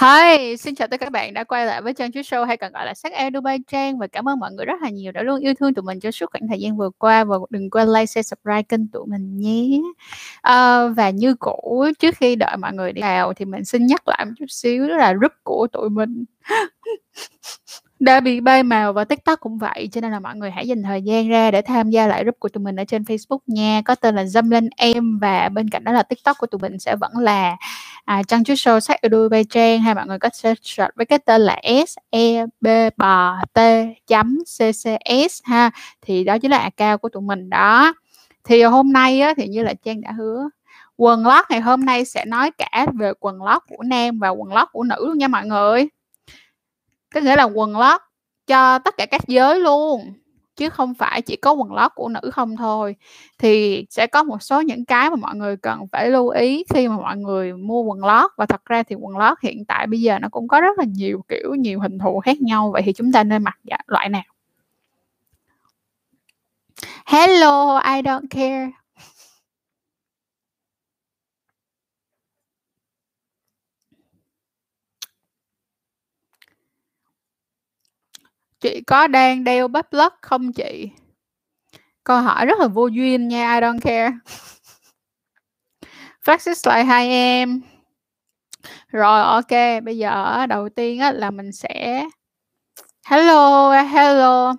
Hi, xin chào tất cả các bạn đã quay lại với Trang Chuối Show hay còn gọi là Sắc Air Dubai Trang và cảm ơn mọi người rất là nhiều đã luôn yêu thương tụi mình trong suốt khoảng thời gian vừa qua và đừng quên like, share, subscribe kênh tụi mình nhé. Ờ, và như cũ trước khi đợi mọi người đi vào thì mình xin nhắc lại một chút xíu đó là group của tụi mình đã bị bay màu và TikTok cũng vậy cho nên là mọi người hãy dành thời gian ra để tham gia lại group của tụi mình ở trên Facebook nha. Có tên là dâm lên em và bên cạnh đó là TikTok của tụi mình sẽ vẫn là à, trang chút show sách đuôi bay trang. Hay mọi người có search với cái tên là s e b b t chấm ccs ha. Thì đó chính là account của tụi mình đó. Thì hôm nay á, thì như là trang đã hứa quần lót ngày hôm nay sẽ nói cả về quần lót của nam và quần lót của nữ luôn nha mọi người có nghĩa là quần lót cho tất cả các giới luôn, chứ không phải chỉ có quần lót của nữ không thôi. Thì sẽ có một số những cái mà mọi người cần phải lưu ý khi mà mọi người mua quần lót. Và thật ra thì quần lót hiện tại bây giờ nó cũng có rất là nhiều, kiểu, nhiều hình thù khác nhau. Vậy thì chúng ta nên mặc dạ, loại nào? Hello, I don't care. Chị có đang đeo bắp lất không chị? Câu hỏi rất là vô duyên nha, I don't care. Flex lại hai em. Rồi ok, bây giờ đầu tiên á, là mình sẽ Hello, hello.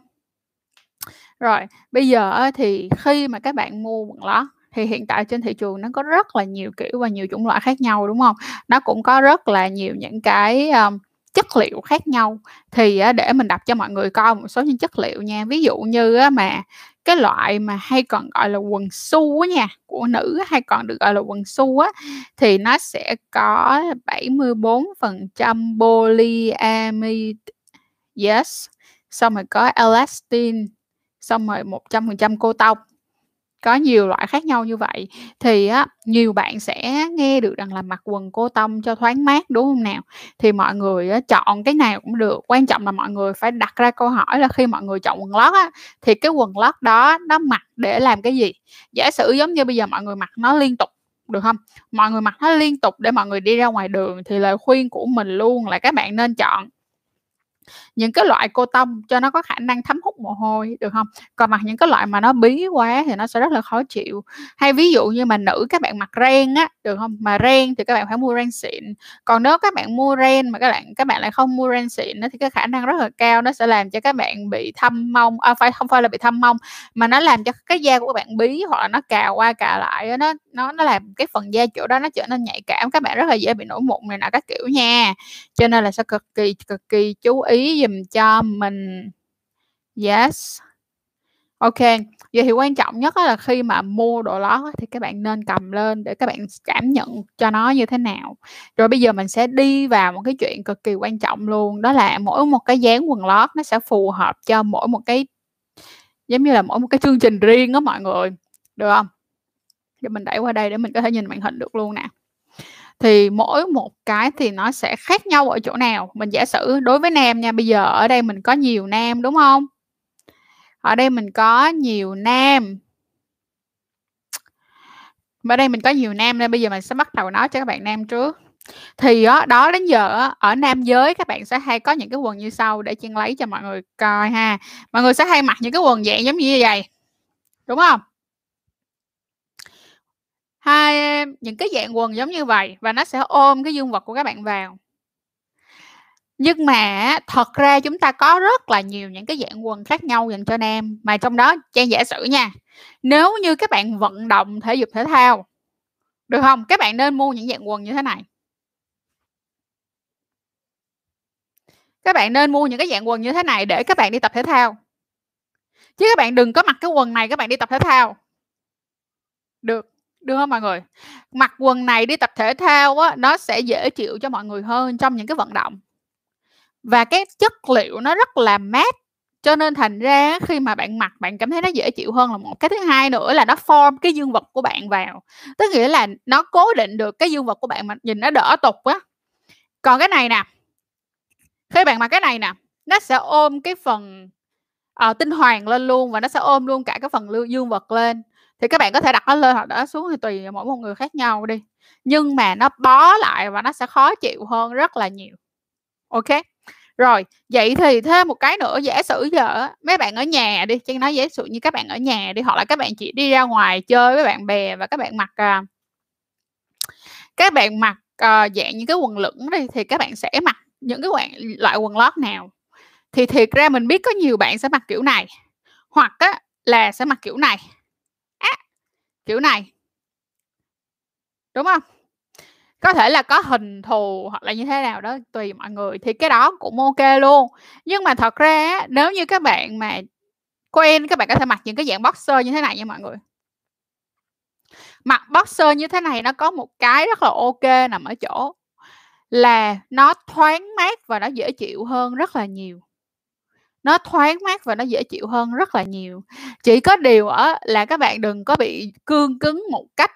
Rồi, bây giờ thì khi mà các bạn mua quần lót thì hiện tại trên thị trường nó có rất là nhiều kiểu và nhiều chủng loại khác nhau đúng không? Nó cũng có rất là nhiều những cái um, chất liệu khác nhau. Thì để mình đọc cho mọi người coi một số những chất liệu nha. Ví dụ như mà cái loại mà hay còn gọi là quần su á nha, của nữ hay còn được gọi là quần su á, thì nó sẽ có 74% polyamide. Yes. Xong rồi có elastin. Xong rồi 100% cô tông có nhiều loại khác nhau như vậy thì á nhiều bạn sẽ nghe được rằng là mặc quần cô tông cho thoáng mát đúng không nào? Thì mọi người á, chọn cái nào cũng được quan trọng là mọi người phải đặt ra câu hỏi là khi mọi người chọn quần lót á thì cái quần lót đó nó mặc để làm cái gì? Giả sử giống như bây giờ mọi người mặc nó liên tục được không? Mọi người mặc nó liên tục để mọi người đi ra ngoài đường thì lời khuyên của mình luôn là các bạn nên chọn những cái loại cô tông cho nó có khả năng thấm hút mồ hôi được không? Còn mặc những cái loại mà nó bí quá thì nó sẽ rất là khó chịu. Hay ví dụ như mà nữ các bạn mặc ren á được không? Mà ren thì các bạn phải mua ren xịn. Còn nếu các bạn mua ren mà các bạn các bạn lại không mua ren xịn thì cái khả năng rất là cao nó sẽ làm cho các bạn bị thâm mông à, phải không phải là bị thâm mông mà nó làm cho cái da của các bạn bí hoặc là nó cào qua cào lại nó nó nó làm cái phần da chỗ đó nó trở nên nhạy cảm các bạn rất là dễ bị nổi mụn này nọ các kiểu nha. Cho nên là sẽ cực kỳ cực kỳ chú ý dùm cho mình. Yes. Ok, vậy thì quan trọng nhất là khi mà mua đồ lót thì các bạn nên cầm lên để các bạn cảm nhận cho nó như thế nào. Rồi bây giờ mình sẽ đi vào một cái chuyện cực kỳ quan trọng luôn, đó là mỗi một cái dáng quần lót nó sẽ phù hợp cho mỗi một cái, giống như là mỗi một cái chương trình riêng đó mọi người. Được không? Để mình đẩy qua đây để mình có thể nhìn màn hình được luôn nè thì mỗi một cái thì nó sẽ khác nhau ở chỗ nào? Mình giả sử đối với nam nha bây giờ ở đây mình có nhiều nam đúng không? Ở đây mình có nhiều nam. Ở đây mình có nhiều nam nên bây giờ mình sẽ bắt đầu nói cho các bạn nam trước. Thì đó, đó đến giờ ở nam giới các bạn sẽ hay có những cái quần như sau để chiên lấy cho mọi người coi ha. Mọi người sẽ hay mặc những cái quần dạng giống như vậy đúng không? Hai những cái dạng quần giống như vậy và nó sẽ ôm cái dương vật của các bạn vào. Nhưng mà thật ra chúng ta có rất là nhiều những cái dạng quần khác nhau dành cho nam mà trong đó trang giả sử nha, nếu như các bạn vận động thể dục thể thao, được không? Các bạn nên mua những dạng quần như thế này. Các bạn nên mua những cái dạng quần như thế này để các bạn đi tập thể thao. Chứ các bạn đừng có mặc cái quần này các bạn đi tập thể thao. Được được không mọi người? Mặc quần này đi tập thể thao á nó sẽ dễ chịu cho mọi người hơn trong những cái vận động. Và cái chất liệu nó rất là mát cho nên thành ra khi mà bạn mặc bạn cảm thấy nó dễ chịu hơn là một cái thứ hai nữa là nó form cái dương vật của bạn vào. Tức nghĩa là nó cố định được cái dương vật của bạn mà nhìn nó đỡ tục á còn cái này nè khi bạn mặc cái này nè nó sẽ ôm cái phần uh, tinh hoàng lên luôn và nó sẽ ôm luôn cả cái phần dương vật lên thì các bạn có thể đặt nó lên hoặc đặt nó xuống thì tùy mỗi một người khác nhau đi. Nhưng mà nó bó lại và nó sẽ khó chịu hơn rất là nhiều. Ok? Rồi vậy thì thêm một cái nữa giả sử giờ mấy bạn ở nhà đi chứ nói giả sử như các bạn ở nhà đi hoặc là các bạn chỉ đi ra ngoài chơi với bạn bè và các bạn mặc uh, các bạn mặc uh, dạng những cái quần lửng đi thì các bạn sẽ mặc những cái loại, loại quần lót nào? Thì thiệt ra mình biết có nhiều bạn sẽ mặc kiểu này hoặc á, là sẽ mặc kiểu này kiểu này. Đúng không? Có thể là có hình thù hoặc là như thế nào đó, tùy mọi người, thì cái đó cũng ok luôn. Nhưng mà thật ra nếu như các bạn mà quen, các bạn có thể mặc những cái dạng boxer như thế này nha mọi người. Mặc boxer như thế này nó có một cái rất là ok nằm ở chỗ là nó thoáng mát và nó dễ chịu hơn rất là nhiều nó thoáng mát và nó dễ chịu hơn rất là nhiều. Chỉ có điều ở là các bạn đừng có bị cương cứng một cách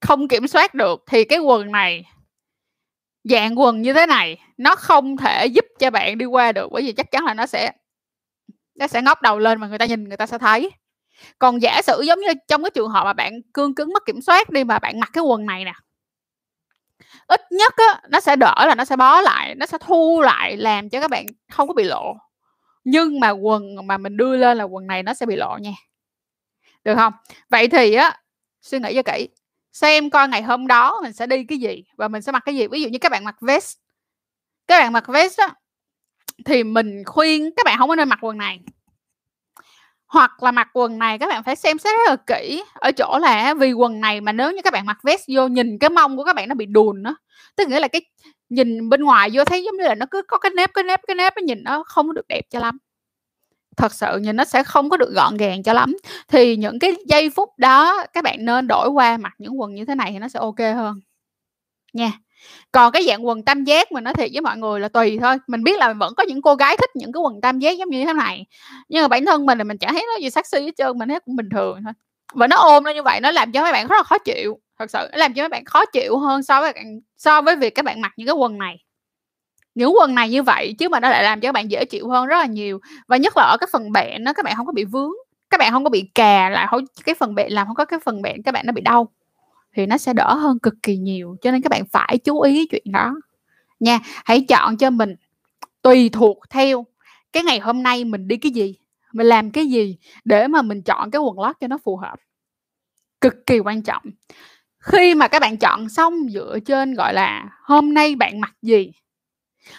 không kiểm soát được thì cái quần này dạng quần như thế này nó không thể giúp cho bạn đi qua được bởi vì chắc chắn là nó sẽ nó sẽ ngóc đầu lên mà người ta nhìn người ta sẽ thấy. Còn giả sử giống như trong cái trường hợp mà bạn cương cứng mất kiểm soát đi mà bạn mặc cái quần này nè ít nhất á, nó sẽ đỡ là nó sẽ bó lại nó sẽ thu lại làm cho các bạn không có bị lộ nhưng mà quần mà mình đưa lên là quần này nó sẽ bị lộ nha. Được không? Vậy thì á, suy nghĩ cho kỹ. Xem coi ngày hôm đó mình sẽ đi cái gì và mình sẽ mặc cái gì. Ví dụ như các bạn mặc vest, các bạn mặc vest á, thì mình khuyên các bạn không có nên mặc quần này. Hoặc là mặc quần này các bạn phải xem xét rất là kỹ ở chỗ là vì quần này mà nếu như các bạn mặc vest vô nhìn cái mông của các bạn nó bị đùn đó tức nghĩa là cái nhìn bên ngoài vô thấy giống như là nó cứ có cái nếp cái nếp cái nếp nó nhìn nó không được đẹp cho lắm. Thật sự nhìn nó sẽ không có được gọn gàng cho lắm. Thì những cái giây phút đó, các bạn nên đổi qua mặc những quần như thế này thì nó sẽ ok hơn. Nha. Còn cái dạng quần tam giác mình nói thiệt với mọi người là tùy thôi. Mình biết là vẫn có những cô gái thích những cái quần tam giác giống như thế này. Nhưng mà bản thân mình là mình chẳng thấy nó gì sexy hết trơn, mình thấy cũng bình thường thôi. Và nó ôm nó như vậy nó làm cho mấy bạn rất là khó chịu, thật sự. Nó làm cho mấy bạn khó chịu hơn so với so với việc các bạn mặc những cái quần này. Những quần này như vậy chứ mà nó lại làm cho các bạn dễ chịu hơn rất là nhiều. Và nhất là ở cái phần bẹn nó các bạn không có bị vướng, các bạn không có bị cà lại, không, cái phần bẹn làm không có cái phần bẹn các bạn nó bị đau thì nó sẽ đỡ hơn cực kỳ nhiều. Cho nên các bạn phải chú ý chuyện đó. Nha, hãy chọn cho mình tùy thuộc theo cái ngày hôm nay mình đi cái gì, mình làm cái gì để mà mình chọn cái quần lót cho nó phù hợp. Cực kỳ quan trọng khi mà các bạn chọn xong dựa trên, gọi là, hôm nay bạn mặc gì,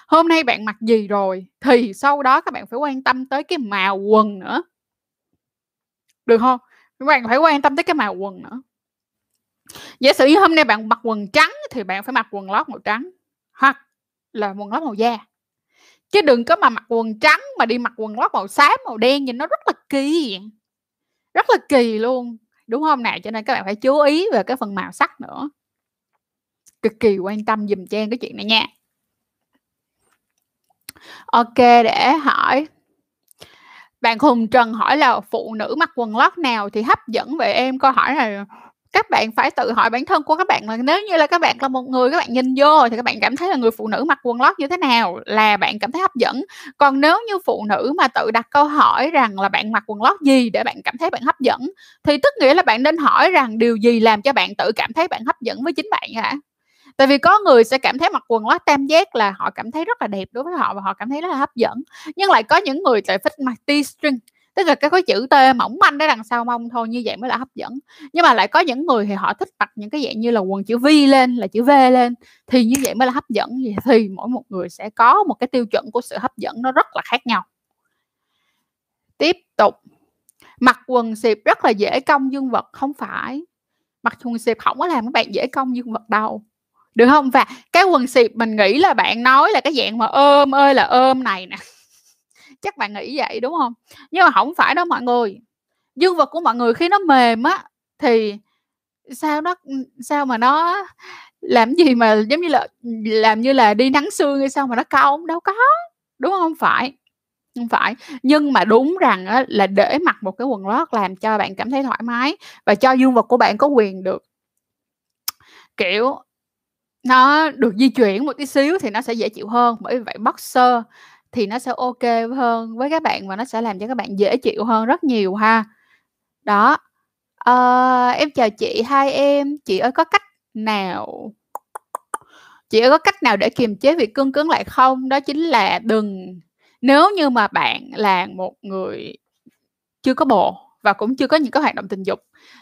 hôm nay bạn mặc gì rồi, thì sau đó các bạn phải quan tâm tới cái màu quần nữa. Được không? Các bạn phải quan tâm tới cái màu quần nữa. Giả sử như hôm nay bạn mặc quần trắng thì bạn phải mặc quần lót màu trắng hoặc là quần lót màu da. Chứ đừng có mà mặc quần trắng mà đi mặc quần lót màu xám, màu đen nhìn nó rất là kỳ, rất là kỳ luôn đúng không nào cho nên các bạn phải chú ý về cái phần màu sắc nữa. Cực kỳ quan tâm dùm cho cái chuyện này nha. Ok, để hỏi. Bạn Hùng Trần hỏi là phụ nữ mặc quần lót nào thì hấp dẫn? Vậy em câu hỏi này các bạn phải tự hỏi bản thân của các bạn là nếu như là các bạn là một người, các bạn nhìn vô thì các bạn cảm thấy là người phụ nữ mặc quần lót như thế nào là bạn cảm thấy hấp dẫn. Còn nếu như phụ nữ mà tự đặt câu hỏi rằng là bạn mặc quần lót gì để bạn cảm thấy bạn hấp dẫn, thì tức nghĩa là bạn nên hỏi rằng điều gì làm cho bạn tự cảm thấy bạn hấp dẫn với chính bạn hả? Tại vì có người sẽ cảm thấy mặc quần lót tam giác là họ cảm thấy rất là đẹp đối với họ và họ cảm thấy rất là hấp dẫn. Nhưng lại có những người lại thích mặc t string tức là cái khối chữ T mỏng manh ở đằng sau mông thôi, như vậy mới là hấp dẫn. Nhưng mà lại có những người thì họ thích mặc những cái dạng như là quần chữ V lên, là chữ V lên, thì như vậy mới là hấp dẫn. Thì mỗi một người sẽ có một cái tiêu chuẩn của sự hấp dẫn nó rất là khác nhau. Tiếp tục. Mặc quần xịp rất là dễ cong dương vật, không phải. Mặc quần xịp không có làm các bạn dễ cong dương vật đâu. Được không? Và cái quần xịp mình nghĩ là bạn nói là cái dạng mà ôm ơi là ôm này nè chắc bạn nghĩ vậy đúng không nhưng mà không phải đó mọi người. Dương vật của mọi người khi nó mềm á thì sao nó ừ, sao mà nó làm gì mà giống như là ừ, làm như là đi nắng xương hay sao mà nó cong đâu có đúng không phải không phải. Nhưng mà đúng rằng á, là để mặc một cái quần lót làm cho bạn cảm thấy thoải mái và cho dương vật của bạn có quyền được kiểu nó được di chuyển một tí xíu thì nó sẽ dễ chịu hơn. Bởi vậy boxer thì nó sẽ ok hơn với các bạn và nó sẽ làm cho các bạn dễ chịu hơn rất nhiều ha đó à, em chào chị, hai em, chị ơi có cách nào chị ơi có cách nào để kiềm chế việc cương cứng lại không? Đó chính là đừng nếu như mà bạn là một người chưa có bồ và cũng chưa có những cái hoạt động tình dục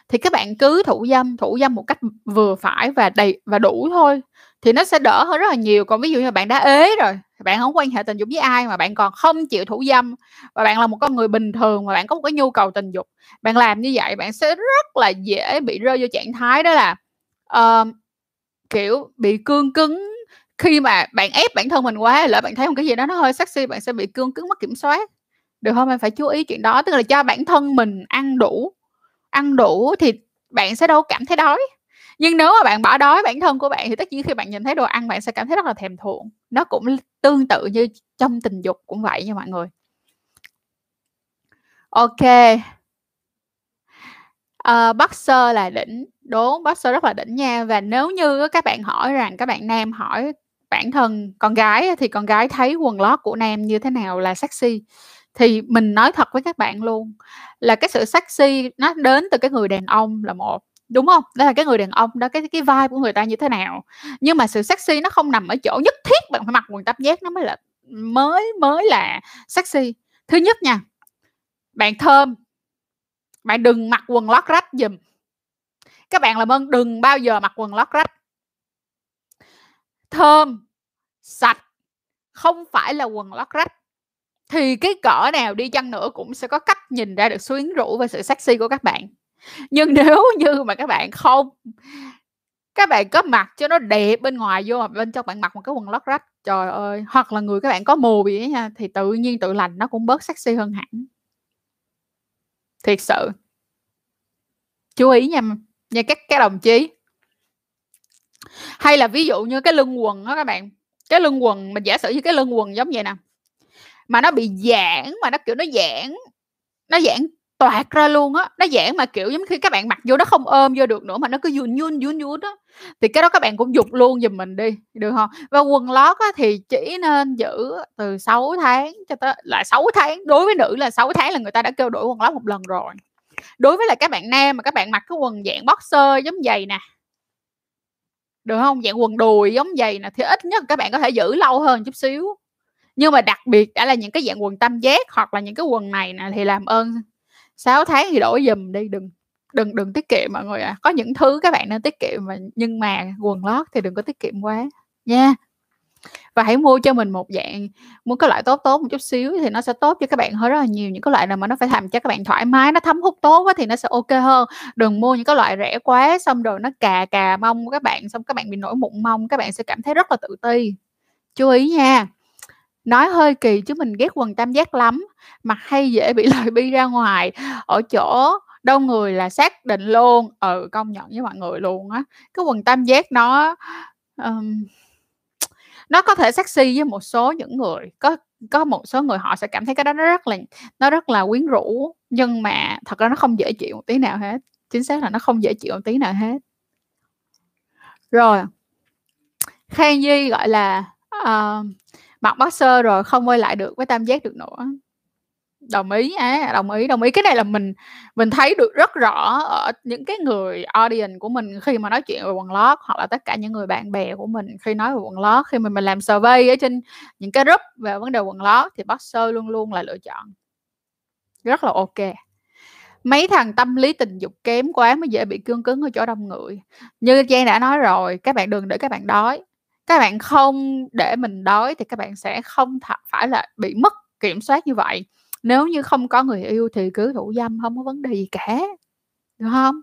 thì các bạn cứ thủ dâm, thủ dâm một cách vừa phải và đầy và đủ thôi thì nó sẽ đỡ hơn rất là nhiều. Còn ví dụ như bạn đã ế rồi, bạn không quan hệ tình dục với ai mà bạn còn không chịu thủ dâm và bạn là một con người bình thường mà bạn có một cái nhu cầu tình dục, bạn làm như vậy bạn sẽ rất là dễ bị rơi vô trạng thái đó là, uh, kiểu, bị cương cứng. Khi mà bạn ép bản thân mình quá, lỡ bạn thấy một cái gì đó nó hơi sexy bạn sẽ bị cương cứng mất kiểm soát, được không? Em phải chú ý chuyện đó, tức là cho bản thân mình ăn đủ, ăn đủ thì bạn sẽ đâu cảm thấy đói. Nhưng nếu mà bạn bỏ đói bản thân của bạn thì tất nhiên khi bạn nhìn thấy đồ ăn bạn sẽ cảm thấy rất là thèm thuồng. Nó cũng tương tự như trong tình dục cũng vậy nha mọi người. ok uh, boxer là đỉnh, đúng, boxer rất là đỉnh nha. Và nếu như các bạn hỏi rằng các bạn nam hỏi bản thân con gái thì con gái thấy quần lót của nam như thế nào là sexy, thì mình nói thật với các bạn luôn là cái sự sexy nó đến từ cái người đàn ông là một, đúng không? Đó là cái người đàn ông đó, cái cái vai của người ta như thế nào. Nhưng mà sự sexy nó không nằm ở chỗ nhất thiết bạn phải mặc quần tắp giác nó mới là mới mới là sexy. Thứ nhất nha, bạn thơm, bạn đừng mặc quần lót rách giùm. Các bạn làm ơn đừng bao giờ mặc quần lót rách. Thơm, sạch, không phải là quần lót rách. Thì cái cỡ nào đi chăng nữa cũng sẽ có cách nhìn ra được quyến rũ và sự sexy của các bạn. Nhưng nếu như mà các bạn không các bạn có mặc cho nó đẹp bên ngoài vô bên trong bạn mặc một cái quần lót rách, trời ơi, hoặc là người các bạn có mù gì ấy nha, thì tự nhiên tự lành nó cũng bớt sexy hơn hẳn. Thiệt sự. Chú ý nha nha các các đồng chí. Hay là ví dụ như cái lưng quần đó các bạn, cái lưng quần mình giả sử như cái lưng quần giống vậy nè, mà nó bị giãn mà nó, kiểu, nó giãn nó giãn toạt ra luôn á, nó giãn mà, kiểu, giống khi các bạn mặc vô nó không ôm vô được nữa mà nó cứ nhún nhún, nhún nhún á, thì cái đó các bạn cũng giục luôn giùm mình đi, được không? Và quần lót á thì chỉ nên giữ từ 6 tháng cho tới là 6 tháng, đối với nữ là 6 tháng là người ta đã kêu đổi quần lót một lần rồi. Đối với là các bạn nam mà các bạn mặc cái quần dạng boxer giống giày nè được không? Dạng quần đùi giống giày nè thì ít nhất các bạn có thể giữ lâu hơn chút xíu. Nhưng mà đặc biệt đã là những cái dạng quần tam giác hoặc là những cái quần này nè thì làm ơn 6 tháng thì đổi giùm đi, đừng đừng đừng tiết kiệm mọi người ạ. Có những thứ các bạn nên tiết kiệm mà nhưng mà quần lót thì đừng có tiết kiệm quá nha. Và hãy mua cho mình một dạng mua cái loại tốt tốt một chút xíu thì nó sẽ tốt cho các bạn hơn rất là nhiều. Những cái loại nào mà nó phải làm cho các bạn thoải mái, nó thấm hút tốt quá thì nó sẽ ok hơn. Đừng mua những cái loại rẻ quá xong rồi nó cà cà mông của các bạn, xong các bạn bị nổi mụn mông, các bạn sẽ cảm thấy rất là tự ti. Chú ý nha. Nói hơi kỳ chứ mình ghét quần tam giác lắm, mặc hay dễ bị lời bi ra ngoài, ở chỗ đông người là xác định luôn, ừ, công nhận với mọi người luôn á. Cái quần tam giác nó, um, nó có thể sexy với một số những người, có có một số người họ sẽ cảm thấy cái đó nó rất là nó rất là quyến rũ, nhưng mà thật ra nó không dễ chịu một tí nào hết, chính xác là nó không dễ chịu một tí nào hết. Rồi. Khang di gọi là, uh, mặc boxer rồi không quay lại được với tam giác được nữa. Đồng ý, á, đồng ý, đồng ý. Cái này là mình mình thấy được rất rõ ở những cái người audience của mình khi mà nói chuyện về quần lót, hoặc là tất cả những người bạn bè của mình khi nói về quần lót, khi mà mình làm survey ở trên những cái group về vấn đề quần lót thì boxer luôn luôn là lựa chọn. Rất là ok. Mấy thằng tâm lý tình dục kém quá mới dễ bị cương cứng ở chỗ đông người. Như Trang đã nói rồi, các bạn đừng để các bạn đói. Các bạn không để mình đói thì các bạn sẽ không th phải là bị mất kiểm soát như vậy. Nếu như không có người yêu thì cứ thủ dâm không có vấn đề gì cả, được không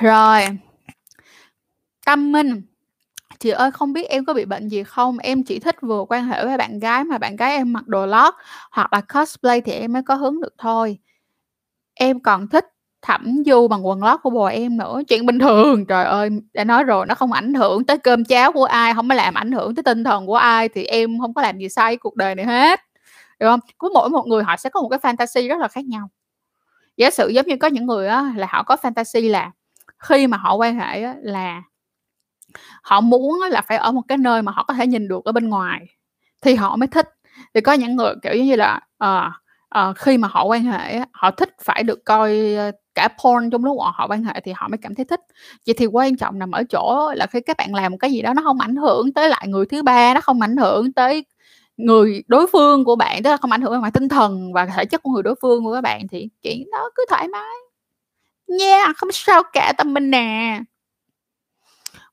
Rồi. Tâm Minh, chị ơi không biết em có bị bệnh gì không? Em chỉ thích vừa quan hệ với bạn gái mà bạn gái em mặc đồ lót hoặc là cosplay thì em mới có hứng được thôi. Em còn thích thẩm du bằng quần lót của bồ em nữa, chuyện bình thường. Trời ơi, đã nói rồi nó không ảnh hưởng tới cơm cháo của ai, không có làm ảnh hưởng tới tinh thần của ai thì em không có làm gì sai cuộc đời này hết, được không? Cứ mỗi một người họ sẽ có một cái fantasy rất là khác nhau. Giả sử giống như có những người á là họ có fantasy là khi mà họ quan hệ á là họ muốn á là phải ở một cái nơi mà họ có thể nhìn được ở bên ngoài thì họ mới thích. thì có những người kiểu như là ờ à, khi mà họ quan hệ họ thích phải được coi cả porn trong lúc họ quan hệ thì họ mới cảm thấy thích. Vậy thì quan trọng nằm ở chỗ là khi các bạn làm một cái gì đó nó không ảnh hưởng tới lại người thứ ba nó không ảnh hưởng tới người đối phương của bạn tức là không ảnh hưởng về mặt tinh thần và thể chất của người đối phương của các bạn thì chuyện đó cứ thoải mái. Nha yeah, không sao cả tâm mình nè.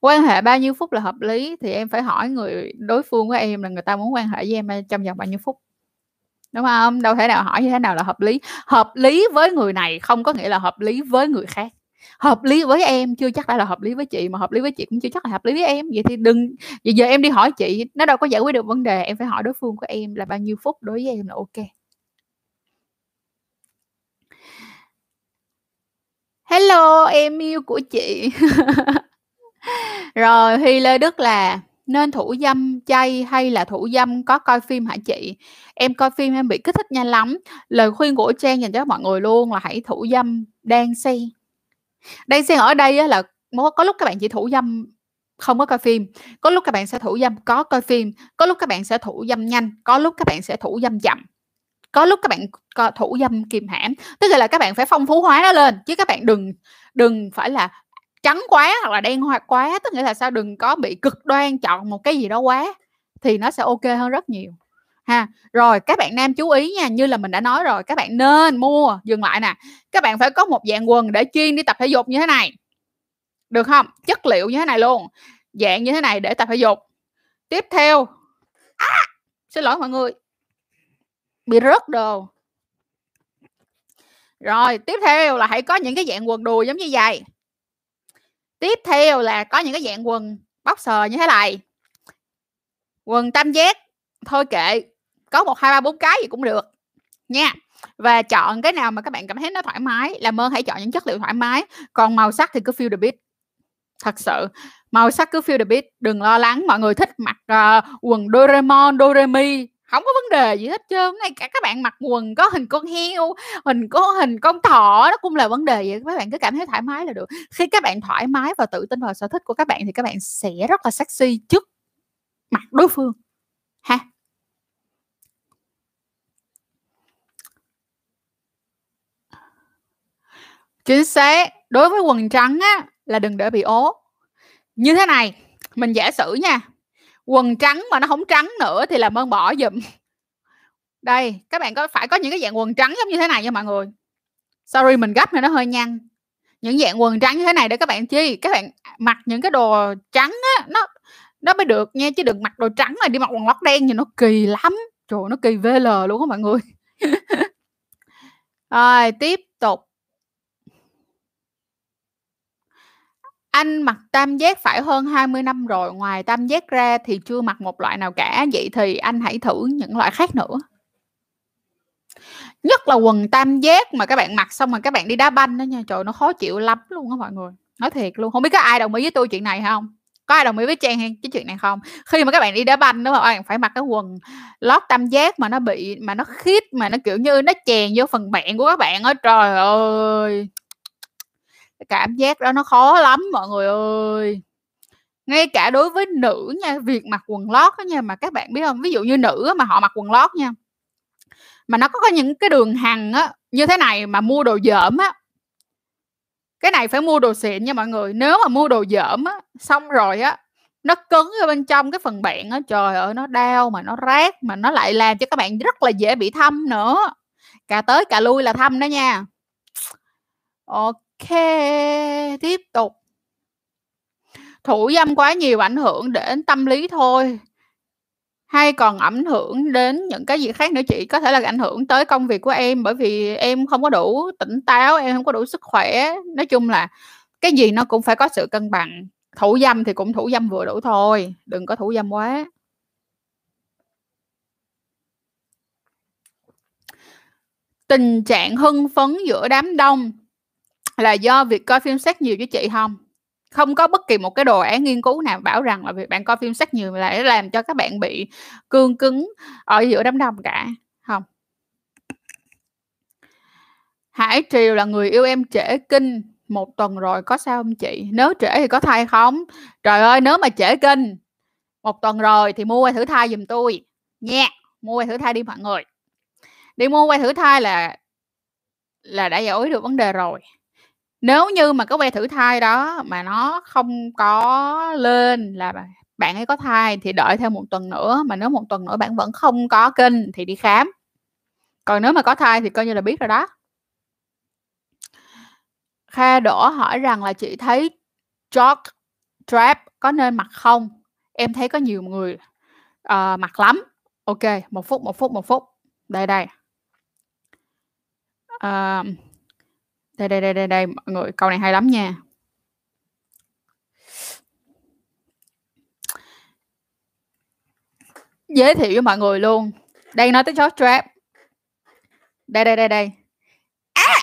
Quan hệ bao nhiêu phút là hợp lý thì em phải hỏi người đối phương của em là người ta muốn quan hệ với em trong vòng bao nhiêu phút đúng không? Đâu thể nào hỏi như thế nào là hợp lý. Hợp lý với người này không có nghĩa là hợp lý với người khác. Hợp lý với em chưa chắc đã là hợp lý với chị, mà hợp lý với chị cũng chưa chắc là hợp lý với em. Vậy thì đừng, vậy giờ em đi hỏi chị, nó đâu có giải quyết được vấn đề. Em phải hỏi đối phương của em là bao nhiêu phút, đối với em là ok. Hello, em yêu của chị. Rồi Huy Lê Đức là nên thủ dâm chay hay là thủ dâm có coi phim hả chị? Em coi phim em bị kích thích nhanh lắm. Lời khuyên của Trang dành cho mọi người luôn là hãy thủ dâm đan xen. đang xen ở đây là có lúc các bạn chỉ thủ dâm không có coi phim, có lúc các bạn sẽ thủ dâm có coi phim, có lúc các bạn sẽ thủ dâm nhanh, có lúc các bạn sẽ thủ dâm chậm. Có lúc các bạn thủ dâm kìm hãm, tức là các bạn phải phong phú hóa nó lên chứ các bạn đừng đừng phải là trắng quá hoặc là đen hoặc quá tức nghĩa là sao? Đừng có bị cực đoan chọn một cái gì đó quá thì nó sẽ ok hơn rất nhiều. Ha rồi các bạn nam chú ý nha như là mình đã nói rồi các bạn nên mua dừng lại nè các bạn phải có một dạng quần để chuyên đi tập thể dục như thế này. Được không? Chất liệu như thế này luôn dạng như thế này để tập thể dục. Tiếp theo. À, xin lỗi mọi người. Bị rớt đồ. Rồi tiếp theo là hãy có những cái dạng quần đùi giống như vậy tiếp theo là có những cái dạng quần boxer như thế này. Quần tam giác thôi kệ có một hai ba bốn cái gì cũng được nha. Và chọn cái nào mà các bạn cảm thấy nó thoải mái làm ơn hãy chọn những chất liệu thoải mái còn màu sắc thì cứ feel the beat. Thật sự màu sắc cứ feel the beat đừng lo lắng mọi người thích mặc uh, quần Doraemon Doremi không có vấn đề gì hết trơn, ngay cả các bạn mặc quần có hình con heo, hình có, hình con thỏ, nó cũng là vấn đề vậy các bạn cứ cảm thấy thoải mái là được. Khi các bạn thoải mái và tự tin vào sở thích của các bạn thì các bạn sẽ rất là sexy trước mặt đối phương, ha. Chính xác, đối với quần trắng á là đừng để bị ố. Như thế này, mình giả sử nha quần trắng mà nó không trắng nữa thì làm ơn bỏ giùm. Đây, các bạn có phải có những cái dạng quần trắng giống như thế này nha mọi người? Sorry, mình gấp này nó hơi nhăn. Những dạng quần trắng như thế này để các bạn chi? Các bạn mặc những cái đồ trắng á, nó nó mới được nha, chứ đừng mặc đồ trắng mà đi mặc quần lót đen thì nó kỳ lắm. Trời nó kỳ vl luôn á mọi người. Rồi, tiếp tục anh mặc tam giác phải hơn 20 năm rồi, ngoài tam giác ra thì chưa mặc một loại nào cả, vậy thì anh hãy thử những loại khác nữa. Nhất là quần tam giác mà các bạn mặc xong mà các bạn đi đá banh đó nha, trời nó khó chịu lắm luôn á mọi người. Nói thiệt luôn, không biết có ai đồng ý với tôi chuyện này không? Có ai đồng ý với Trang hay cái chuyện này không? Khi mà các bạn đi đá banh đó bạn phải mặc cái quần lót tam giác mà nó bị mà nó khít mà nó kiểu như nó chèn vô phần bạn của các bạn á trời ơi cảm giác đó nó khó lắm mọi người ơi. Ngay cả đối với nữ nha việc mặc quần lót đó nha mà các bạn biết không? Ví dụ như nữ mà họ mặc quần lót nha mà nó có, những cái đường hằn á như thế này mà mua đồ dởm á. Cái này phải mua đồ xịn nha mọi người nếu mà mua đồ dởm á xong rồi á nó cứng ở bên trong cái phần bạn á trời ơi nó đau mà nó rát mà nó lại làm cho các bạn rất là dễ bị thâm nữa. Cả tới cả lui là thâm đó nha. Ok tiếp tục. Thủ dâm quá nhiều ảnh hưởng đến tâm lý thôi. Hay còn ảnh hưởng đến những cái gì khác nữa chị? Có thể là ảnh hưởng tới công việc của em bởi vì em không có đủ tỉnh táo, em không có đủ sức khỏe. Nói chung là cái gì nó cũng phải có sự cân bằng. Thủ dâm thì cũng thủ dâm vừa đủ thôi, đừng có thủ dâm quá. Tình trạng hưng phấn giữa đám đông là do việc coi phim sách nhiều với chị không Không có bất kỳ một cái đồ án nghiên cứu nào bảo rằng là việc bạn coi phim sách nhiều là làm cho các bạn bị cương cứng ở giữa đám đông cả, không Hải Triều là người yêu em trễ kinh một tuần rồi, có sao không chị? Nếu trễ thì có thai không? Trời ơi, nếu mà trễ kinh một tuần rồi thì mua thử thai giùm tôi nha, mua quay thử thai đi mọi người. Đi mua quay thử thai là là đã giải quyết được vấn đề rồi. Nếu như mà cái que thử thai đó mà nó không có lên là bạn ấy có thai thì đợi thêm một tuần nữa, mà nếu một tuần nữa bạn vẫn không có kinh thì đi khám. Còn nếu mà có thai thì coi như là biết rồi đó. Kha Đỗ hỏi rằng là chị thấy jock strap có nên mặc không? Em thấy có nhiều người, uh, mặc lắm. OK, một phút, một phút, một phút. Đây, đây. Uh, đây, đây, đây, đây, đây, mọi người, câu này hay lắm nha. Giới thiệu với mọi người luôn, đây nói tới chó trap Đây, đây, đây, đây. À!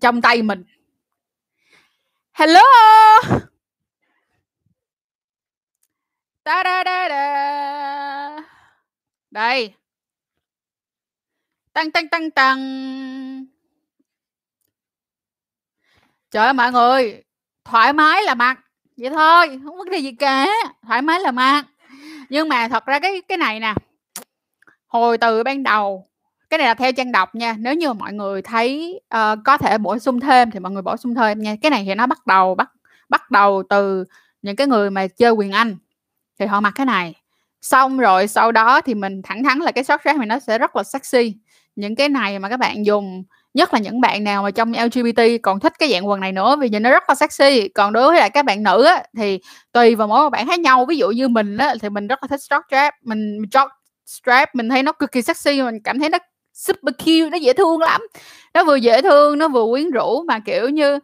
Trong tay mình. Hello! Ta-da-da-da! Đây. Tăng, tăng, tăng, tăng. Trời ơi, mọi người, thoải mái là mặc, vậy thôi, không vấn đề gì cả, thoải mái là mặc. Nhưng mà thật ra cái cái này nè, hồi từ ban đầu cái này là theo Trang đọc nha, nếu như mọi người thấy, uh, có thể bổ sung thêm thì mọi người bổ sung thêm nha. Cái này thì nó bắt đầu bắt bắt đầu từ những cái người mà chơi quyền Anh, thì họ mặc cái này. Xong rồi sau đó thì mình thẳng thắn là cái short strap này nó sẽ rất là sexy. Những cái này mà các bạn dùng, nhất là những bạn nào mà trong LGBT còn thích cái dạng quần này nữa vì nhìn nó rất là sexy. Còn đối với lại các bạn nữ á, thì tùy vào mỗi một bạn khác nhau. Ví dụ như mình á, thì mình rất là thích short strap, mình short strap mình thấy nó cực kỳ sexy, mình cảm thấy nó super cute, nó dễ thương lắm. Nó vừa dễ thương, nó vừa quyến rũ mà, kiểu như,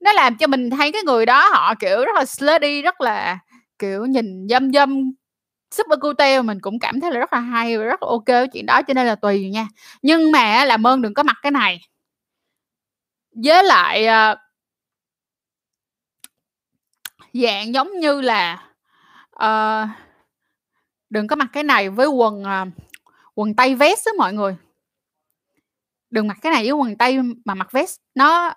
nó làm cho mình thấy cái người đó họ, kiểu, rất là slutty, rất là, kiểu, nhìn dâm dâm, super cute, mình cũng cảm thấy là rất là hay và rất là OK với chuyện đó, cho nên là tùy nha. Nhưng mà làm ơn đừng có mặc cái này. Với lại, uh, dạng giống như là, uh, đừng có mặc cái này với quần, uh, quần tây vest á mọi người. Đừng mặc cái này với quần tây mà mặc vest, nó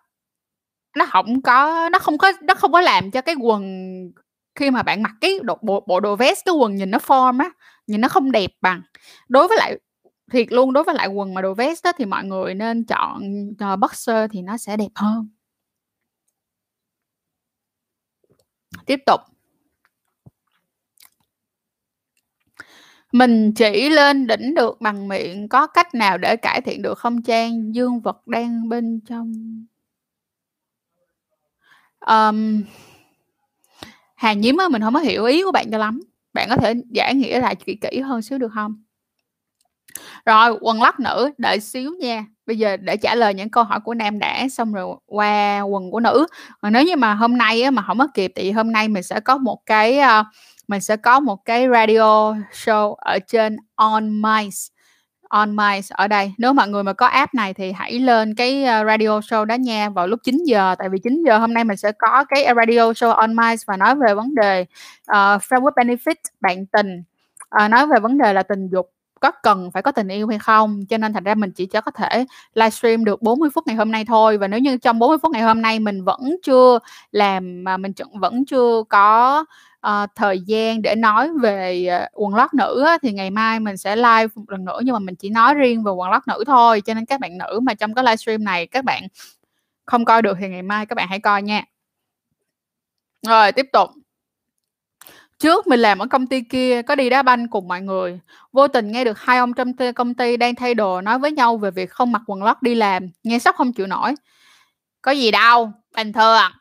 nó không có nó không có nó không có làm cho cái quần khi mà bạn mặc cái đồ bộ bộ đồ vest, cái quần nhìn nó form á, nhìn nó không đẹp bằng. Đối với lại thiệt luôn, đối với lại quần mà đồ vest á thì mọi người nên chọn, uh, boxer thì nó sẽ đẹp hơn. Tiếp tục. Mình chỉ lên đỉnh được bằng miệng, có cách nào để cải thiện được không Trang? Dương vật đang bên trong. um, Hà nhím á, mình không có hiểu ý của bạn cho lắm. Bạn có thể giải nghĩa lại kỹ kỹ hơn xíu được không Rồi, quần lót nữ, đợi xíu nha. Bây giờ để trả lời những câu hỏi của nam đã, xong rồi qua quần của nữ. mà nếu như mà hôm nay á mà không có kịp, thì hôm nay mình sẽ có một cái, ờ, mình sẽ có một cái radio show ở trên On mice On Mics ở đây. Nếu mọi người mà có app này thì hãy lên cái, ờ, radio show đó nha, vào lúc 9:00, tại vì 9:00 hôm nay mình sẽ có cái, radio show On Mics và nói về vấn đề, ờ, uh, framework benefit, bạn tình, Uh, nói về vấn đề là tình dục có cần phải có tình yêu hay không, cho nên thành ra mình chỉ cho có thể livestream được 40 phút ngày hôm nay thôi. Và nếu như trong 40 phút ngày hôm nay mình vẫn chưa làm mà mình vẫn chưa có, uh, thời gian để nói về, uh, quần lót nữ á, thì ngày mai mình sẽ live một lần nữa, nhưng mà mình chỉ nói riêng về quần lót nữ thôi. Cho nên các bạn nữ mà trong cái livestream này các bạn không coi được thì ngày mai các bạn hãy coi nha. Rồi, tiếp tục. Trước mình làm ở công ty kia, có đi đá banh cùng mọi người, vô tình nghe được hai ông trong t công ty đang thay đồ nói với nhau về việc không mặc quần lót đi làm, nghe sốc không chịu nổi. Có gì đâu, bình thường,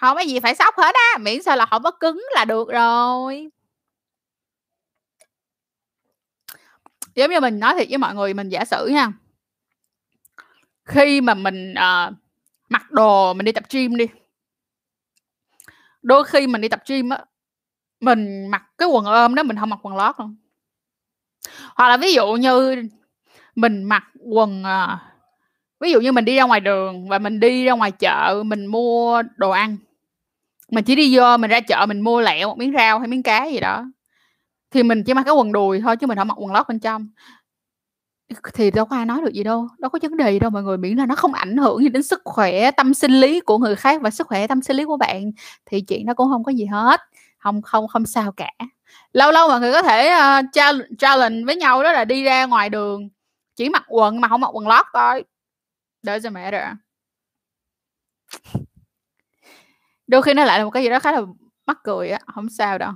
không có gì phải sốc hết á, miễn sao là không có cứng là được rồi. Giống như mình nói thiệt với mọi người, mình giả sử nha. Khi mà mình, uh, mặc đồ mình đi tập gym đi. Đôi khi mình đi tập gym á, mình mặc cái quần ôm đó mình không mặc quần lót luôn. Hoặc là ví dụ như mình mặc quần, uh, ví dụ như mình đi ra ngoài đường và mình đi ra ngoài chợ mình mua đồ ăn. Mình chỉ đi vô mình ra chợ mình mua lẹo một miếng rau hay miếng cá gì đó, thì mình chỉ mặc cái quần đùi thôi chứ mình không mặc quần lót bên trong. Thì đâu có ai nói được gì đâu, đâu có vấn đề gì đâu mọi người, miễn là nó không ảnh hưởng gì đến sức khỏe tâm sinh lý của người khác và sức khỏe tâm sinh lý của bạn thì chuyện đó cũng không có gì hết, không không không sao cả. lâu lâu mọi người có thể uh, challenge với nhau đó là đi ra ngoài đường chỉ mặc quần mà không mặc quần lót thôi doesn't matter đôi khi nó lại là một cái gì đó khá là mắc cười á không sao đâu.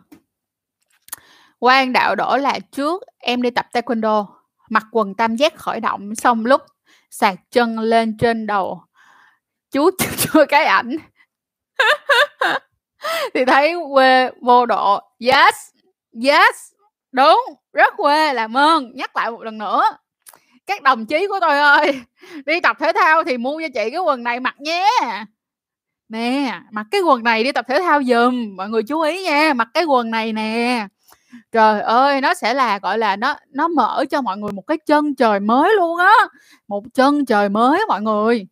Quan đạo đổ là trước em đi tập taekwondo, mặc quần tam giác khởi động, xong lúc sạc chân lên trên đầu, chú chưa cái ảnh. Thì thấy quê vô độ, yes yes, đúng, rất quê, làm ơn, nhắc lại một lần nữa. Các đồng chí của tôi ơi, đi tập thể thao thì mua cho chị cái quần này mặc nhé nè, mặc cái quần này đi, tập thể thao giùm, mọi người chú ý nha, mặc cái quần này nè. Trời ơi, nó sẽ là, gọi là, nó nó mở cho mọi người một cái chân trời mới luôn á, một chân trời mới mọi người.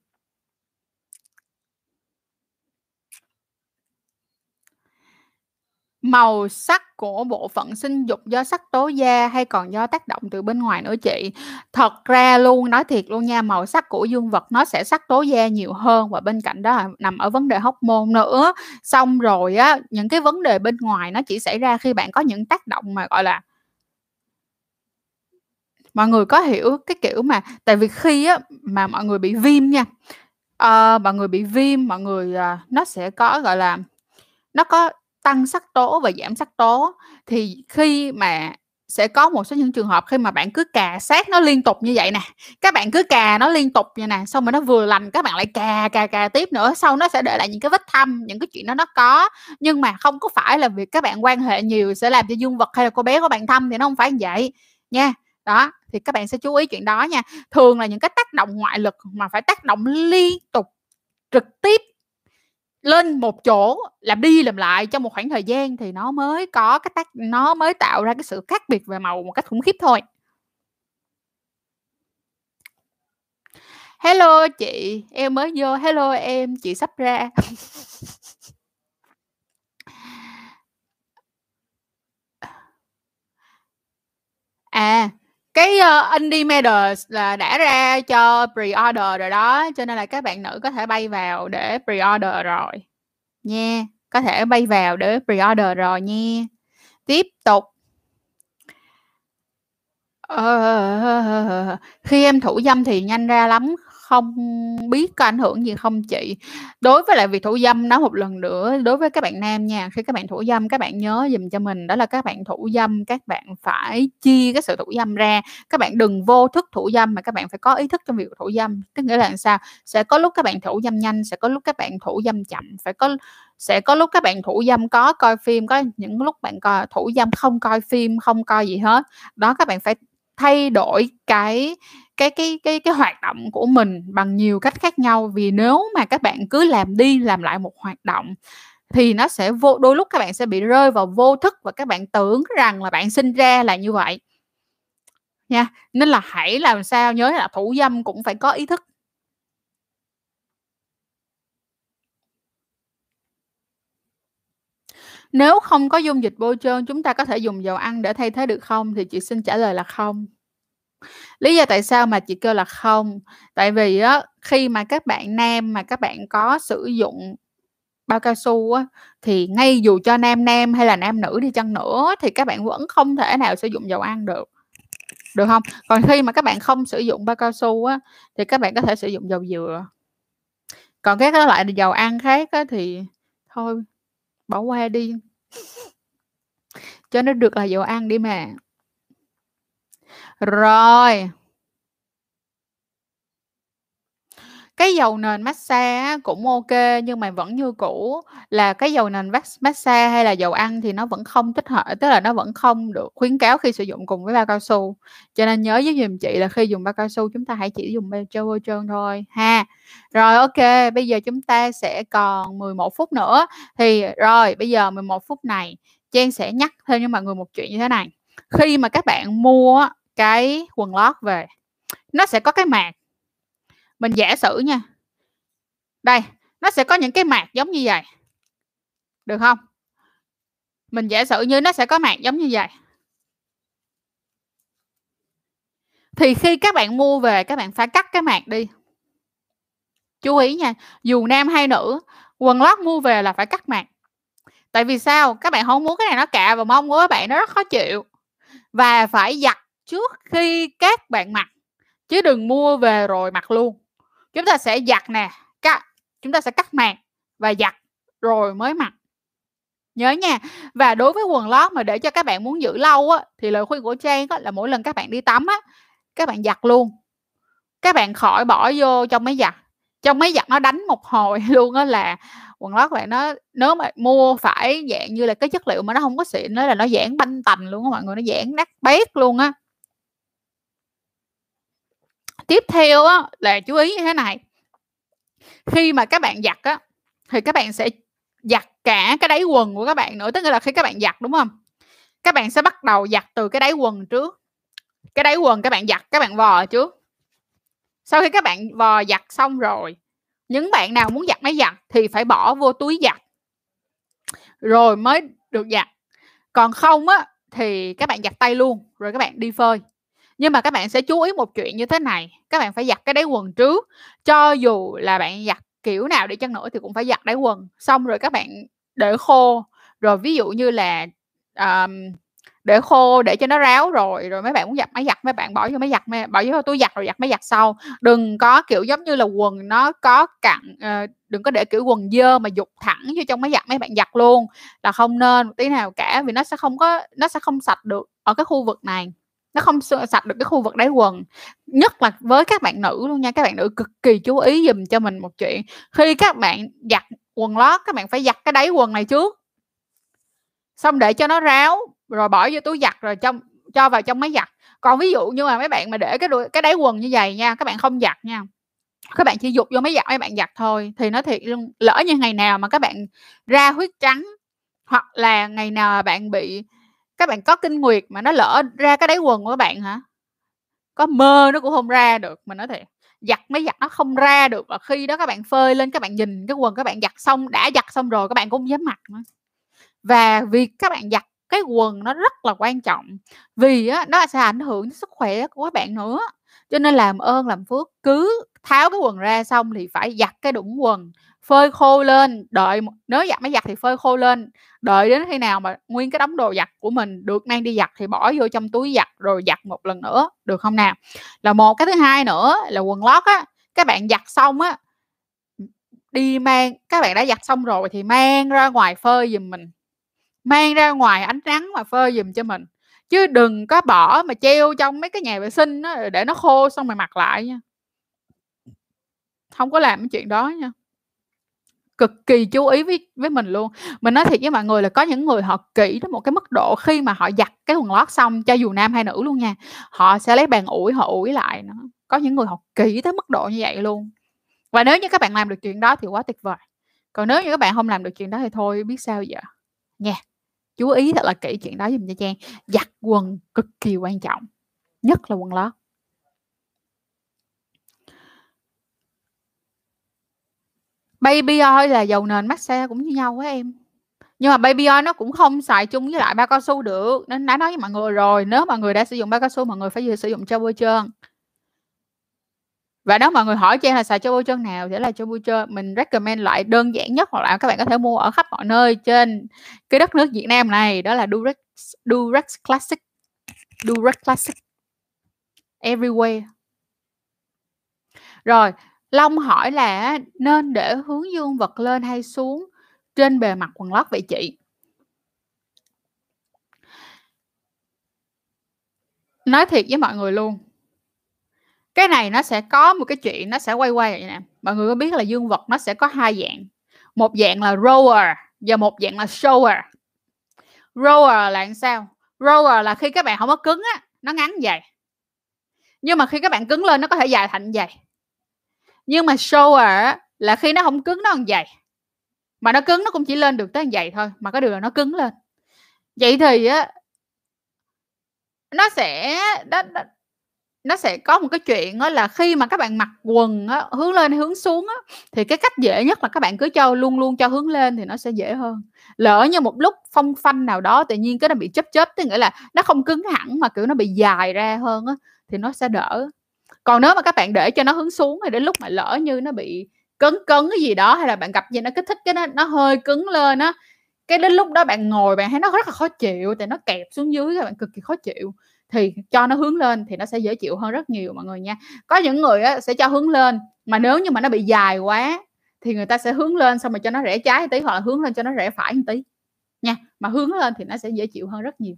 Màu sắc của bộ phận sinh dục do sắc tố da hay còn do tác động từ bên ngoài nữa chị? Thật ra luôn, nói thiệt luôn nha, màu sắc của dương vật nó sẽ sắc tố da nhiều hơn và bên cạnh đó là nằm ở vấn đề hormone nữa. Xong rồi á, những cái vấn đề bên ngoài nó chỉ xảy ra khi bạn có những tác động mà, gọi là mọi người có hiểu cái kiểu mà tại vì khi á mà mọi người bị viêm nha, uh, mọi người bị viêm, mọi người, uh, nó sẽ có, gọi là, nó có tăng sắc tố và giảm sắc tố, thì khi mà sẽ có một số những trường hợp khi mà bạn cứ cà sát nó liên tục như vậy nè, các bạn cứ cà nó liên tục như nè, xong rồi nó vừa lành, các bạn lại cà cà cà tiếp nữa, sau nó sẽ để lại những cái vết thâm, những cái chuyện đó nó có. Nhưng mà không có phải là việc các bạn quan hệ nhiều sẽ làm cho dương vật hay là cô bé của bạn thâm thì nó không phải như vậy nha. Đó, thì các bạn sẽ chú ý chuyện đó nha. Thường là những cái tác động ngoại lực mà phải tác động liên tục, trực tiếp lên một chỗ làm đi làm lại trong một khoảng thời gian thì nó mới có cái tác nó mới tạo ra cái sự khác biệt về màu một cách khủng khiếp thôi. Hello chị, em mới vô. Hello em, chị sắp ra. À, cái, ờ, uh, Indie Matters là đã ra cho pre-order rồi đó, cho nên là các bạn nữ có thể bay vào để pre-order rồi, nha, có thể bay vào để pre-order rồi nha. Tiếp tục. uh, khi em thủ dâm thì nhanh ra lắm, không biết có ảnh hưởng gì không chị? Đối với lại việc thủ dâm nói một lần nữa, đối với các bạn nam nha, khi các bạn thủ dâm các bạn nhớ dùm cho mình đó là các bạn thủ dâm các bạn phải chia cái sự thủ dâm ra, các bạn đừng vô thức thủ dâm mà các bạn phải có ý thức trong việc thủ dâm. Tức nghĩa là làm sao? Sẽ có lúc các bạn thủ dâm nhanh, sẽ có lúc các bạn thủ dâm chậm, phải có sẽ có lúc các bạn thủ dâm có coi phim, có những lúc bạn coi thủ dâm không coi phim, không coi gì hết. Đó, các bạn phải thay đổi cái cái cái cái cái hoạt động của mình bằng nhiều cách khác nhau. Vì nếu mà các bạn cứ làm đi làm lại một hoạt động thì nó sẽ vô, đôi lúc các bạn sẽ bị rơi vào vô thức và các bạn tưởng rằng là bạn sinh ra là như vậy. Nha, nên là hãy làm sao nhớ là thủ dâm cũng phải có ý thức. Nếu không có dung dịch bôi trơn, chúng ta có thể dùng dầu ăn để thay thế được không? Thì chị xin trả lời là không. Lý do tại sao mà chị kêu là không? Tại vì á, khi mà các bạn nam mà các bạn có sử dụng bao cao su á, thì ngay dù cho nam nam hay là nam nữ đi chăng nữa thì các bạn vẫn không thể nào sử dụng dầu ăn được. Được không? Còn khi mà các bạn không sử dụng bao cao su á, thì các bạn có thể sử dụng dầu dừa. Còn các cái loại dầu ăn khác á thì thôi, bỏ qua đi. Cho nó được là dầu ăn đi mà. Rồi. Cái dầu nền massage cũng ok nhưng mà vẫn như cũ là cái dầu nền massage hay là dầu ăn thì nó vẫn không tích hợp tức là nó vẫn không được khuyến cáo khi sử dụng cùng với bao cao su. Cho nên nhớ với dùm chị là khi dùng bao cao su chúng ta hãy chỉ dùng bao cao trơn thôi ha. Rồi, ok bây giờ chúng ta sẽ còn 11 phút nữa. Thì rồi, bây giờ 11 phút này Trang sẽ nhắc thêm cho mọi người một chuyện như thế này. Khi mà các bạn mua cái quần lót về, nó sẽ có cái mạc. Mình giả sử nha. Đây, nó sẽ có những cái mạc giống như vậy Được không Mình giả sử như nó sẽ có mạc giống như vậy Thì khi các bạn mua về các bạn phải cắt cái mạc đi. Chú ý nha, dù nam hay nữ, quần lót mua về là phải cắt mạc. tại vì sao các bạn không muốn cái này nó cạ vào mông của các bạn nó rất khó chịu và phải giặt trước khi các bạn mặc chứ đừng mua về rồi mặc luôn. Chúng ta sẽ giặt nè cắt chúng ta sẽ cắt màng và giặt rồi mới mặc. Nhớ nha. Và đối với quần lót mà để cho các bạn muốn giữ lâu á thì lời khuyên của trang á, là mỗi lần các bạn đi tắm á các bạn giặt luôn. Các bạn khỏi bỏ vô trong máy giặt. Trong máy giặt nó đánh một hồi luôn á là quần lót bạn nó nếu mà mua phải dạng như là cái chất liệu mà nó không có xịn nó là nó giãn banh tành luôn á mọi người nó giãn nát bét luôn á tiếp theo á, là chú ý như thế này. Khi mà các bạn giặt á, thì các bạn sẽ giặt cả cái đáy quần của các bạn nữa, tức là khi các bạn giặt, đúng không? Các bạn sẽ bắt đầu giặt từ cái đáy quần trước. Cái đáy quần các bạn giặt, các bạn vò trước. Sau khi các bạn vò giặt xong rồi, những bạn nào muốn giặt máy giặt thì phải bỏ vô túi giặt. Rồi mới được giặt. Còn không á, thì các bạn giặt tay luôn, rồi các bạn đi phơi nhưng mà các bạn sẽ chú ý một chuyện như thế này các bạn phải giặt cái đáy quần trước. Cho dù là bạn giặt kiểu nào đi chăng nữa thì cũng phải giặt đáy quần. Xong rồi các bạn để khô. Rồi ví dụ như là um, để khô để cho nó ráo rồi rồi mấy bạn muốn giặt máy giặt mấy bạn bỏ vô máy giặt bỏ vô túi giặt rồi giặt máy giặt sau. Đừng có kiểu giống như là quần nó có cặn uh, đừng có để kiểu quần dơ mà dục thẳng vô trong máy giặt mấy bạn giặt luôn. Là không nên một tí nào cả vì nó sẽ không có nó sẽ không sạch được ở cái khu vực này nó không sạch được cái khu vực đáy quần. Nhất là với các bạn nữ luôn nha các bạn nữ cực kỳ chú ý dùm cho mình một chuyện. Khi các bạn giặt quần lót các bạn phải giặt cái đáy quần này trước. Xong để cho nó ráo rồi bỏ vô túi giặt rồi trong cho vào trong máy giặt. Còn ví dụ như mà mấy bạn mà để cái đuôi, cái đáy quần như vậy nha các bạn không giặt nha các bạn chỉ dục vô máy giặt mấy bạn giặt thôi thì nó thiệt luôn. Lỡ như ngày nào mà các bạn ra huyết trắng hoặc là ngày nào mà bạn bị các bạn có kinh nguyệt mà nó lỡ ra cái đáy quần của các bạn hả? Có mơ nó cũng không ra được mình nói thiệt. Giặt mấy giặt nó không ra được và khi đó các bạn phơi lên các bạn nhìn cái quần các bạn giặt xong đã giặt xong rồi các bạn cũng dám mặc nữa. Và việc các bạn giặt cái quần nó rất là quan trọng vì á, nó sẽ ảnh hưởng đến sức khỏe của các bạn nữa. Cho nên làm ơn làm phước cứ tháo cái quần ra xong thì phải giặt cái đũng quần phơi khô lên đợi nếu giặt máy giặt thì phơi khô lên đợi đến khi nào mà nguyên cái đống đồ giặt của mình được mang đi giặt thì bỏ vô trong túi giặt rồi giặt một lần nữa được không nào? Là một cái thứ hai nữa là quần lót á các bạn giặt xong á đi mang các bạn đã giặt xong rồi thì mang ra ngoài phơi giùm mình mang ra ngoài ánh nắng mà phơi giùm cho mình chứ đừng có bỏ mà treo trong mấy cái nhà vệ sinh đó, để nó khô xong rồi mặc lại nha. Không có làm cái chuyện đó nha cực kỳ chú ý với với mình luôn. Mình nói thiệt với mọi người là có những người họ kỹ đến một cái mức độ khi mà họ giặt cái quần lót xong, cho dù nam hay nữ luôn nha, họ sẽ lấy bàn ủi, họ ủi lại nó. Có những người họ kỹ tới mức độ như vậy luôn. Và nếu như các bạn làm được chuyện đó thì quá tuyệt vời. Còn nếu như các bạn không làm được chuyện đó thì thôi, biết sao giờ. Nha, chú ý thật là kỹ chuyện đó dùm cho trang. Giặt quần cực kỳ quan trọng, nhất là quần lót. Baby oil là dầu nền massage cũng như nhau á em. Nhưng mà baby oil nó cũng không xài chung với lại bao cao su được. Nên đã nói với mọi người rồi, nếu mà người đã sử dụng bao cao su, mọi người phải sử dụng cho bôi trơn. Và nếu mọi người hỏi Trang là xài cho bôi trơn nào thì là cho bôi trơn. Mình recommend loại đơn giản nhất hoặc là các bạn có thể mua ở khắp mọi nơi trên cái đất nước Việt Nam này, đó là Durex Durex Classic. Durex Classic. Everywhere. Rồi Long hỏi là nên để hướng dương vật lên hay xuống trên bề mặt quần lót vậy chị? Nói thiệt với mọi người luôn. Cái này nó sẽ có một cái chuyện nó sẽ quay quay vậy nè. Mọi người có biết là dương vật nó sẽ có hai dạng. Một dạng là rower và một dạng là shower. Rower là sao? Rower là khi các bạn không có cứng á, nó ngắn vậy. Nhưng mà khi các bạn cứng lên nó có thể dài thành vậy nhưng mà shower là khi nó không cứng nó còn dày. Mà nó cứng nó cũng chỉ lên được tới dày thôi mà có điều là nó cứng lên. Vậy thì á nó sẽ đó, đó, nó sẽ có một cái chuyện đó là khi mà các bạn mặc quần á, hướng lên hướng xuống á, thì cái cách dễ nhất là các bạn cứ cho luôn luôn cho hướng lên thì nó sẽ dễ hơn. Lỡ như một lúc phong phanh nào đó tự nhiên cái nó bị chớp chớp tức nghĩa là nó không cứng hẳn mà kiểu nó bị dài ra hơn á, thì nó sẽ đỡ còn nếu mà các bạn để cho nó hướng xuống thì đến lúc mà lỡ như nó bị cấn cấn cái gì đó hay là bạn gặp gì nó kích thích cái nó nó hơi cứng lên á cái đến lúc đó bạn ngồi bạn thấy nó rất là khó chịu tại nó kẹp xuống dưới các bạn cực kỳ khó chịu. Thì cho nó hướng lên thì nó sẽ dễ chịu hơn rất nhiều mọi người nha. Có những người á, sẽ cho hướng lên mà nếu như mà nó bị dài quá thì người ta sẽ hướng lên xong rồi cho nó rẽ trái một tí hoặc là hướng lên cho nó rẽ phải một tí nha. Mà hướng lên thì nó sẽ dễ chịu hơn rất nhiều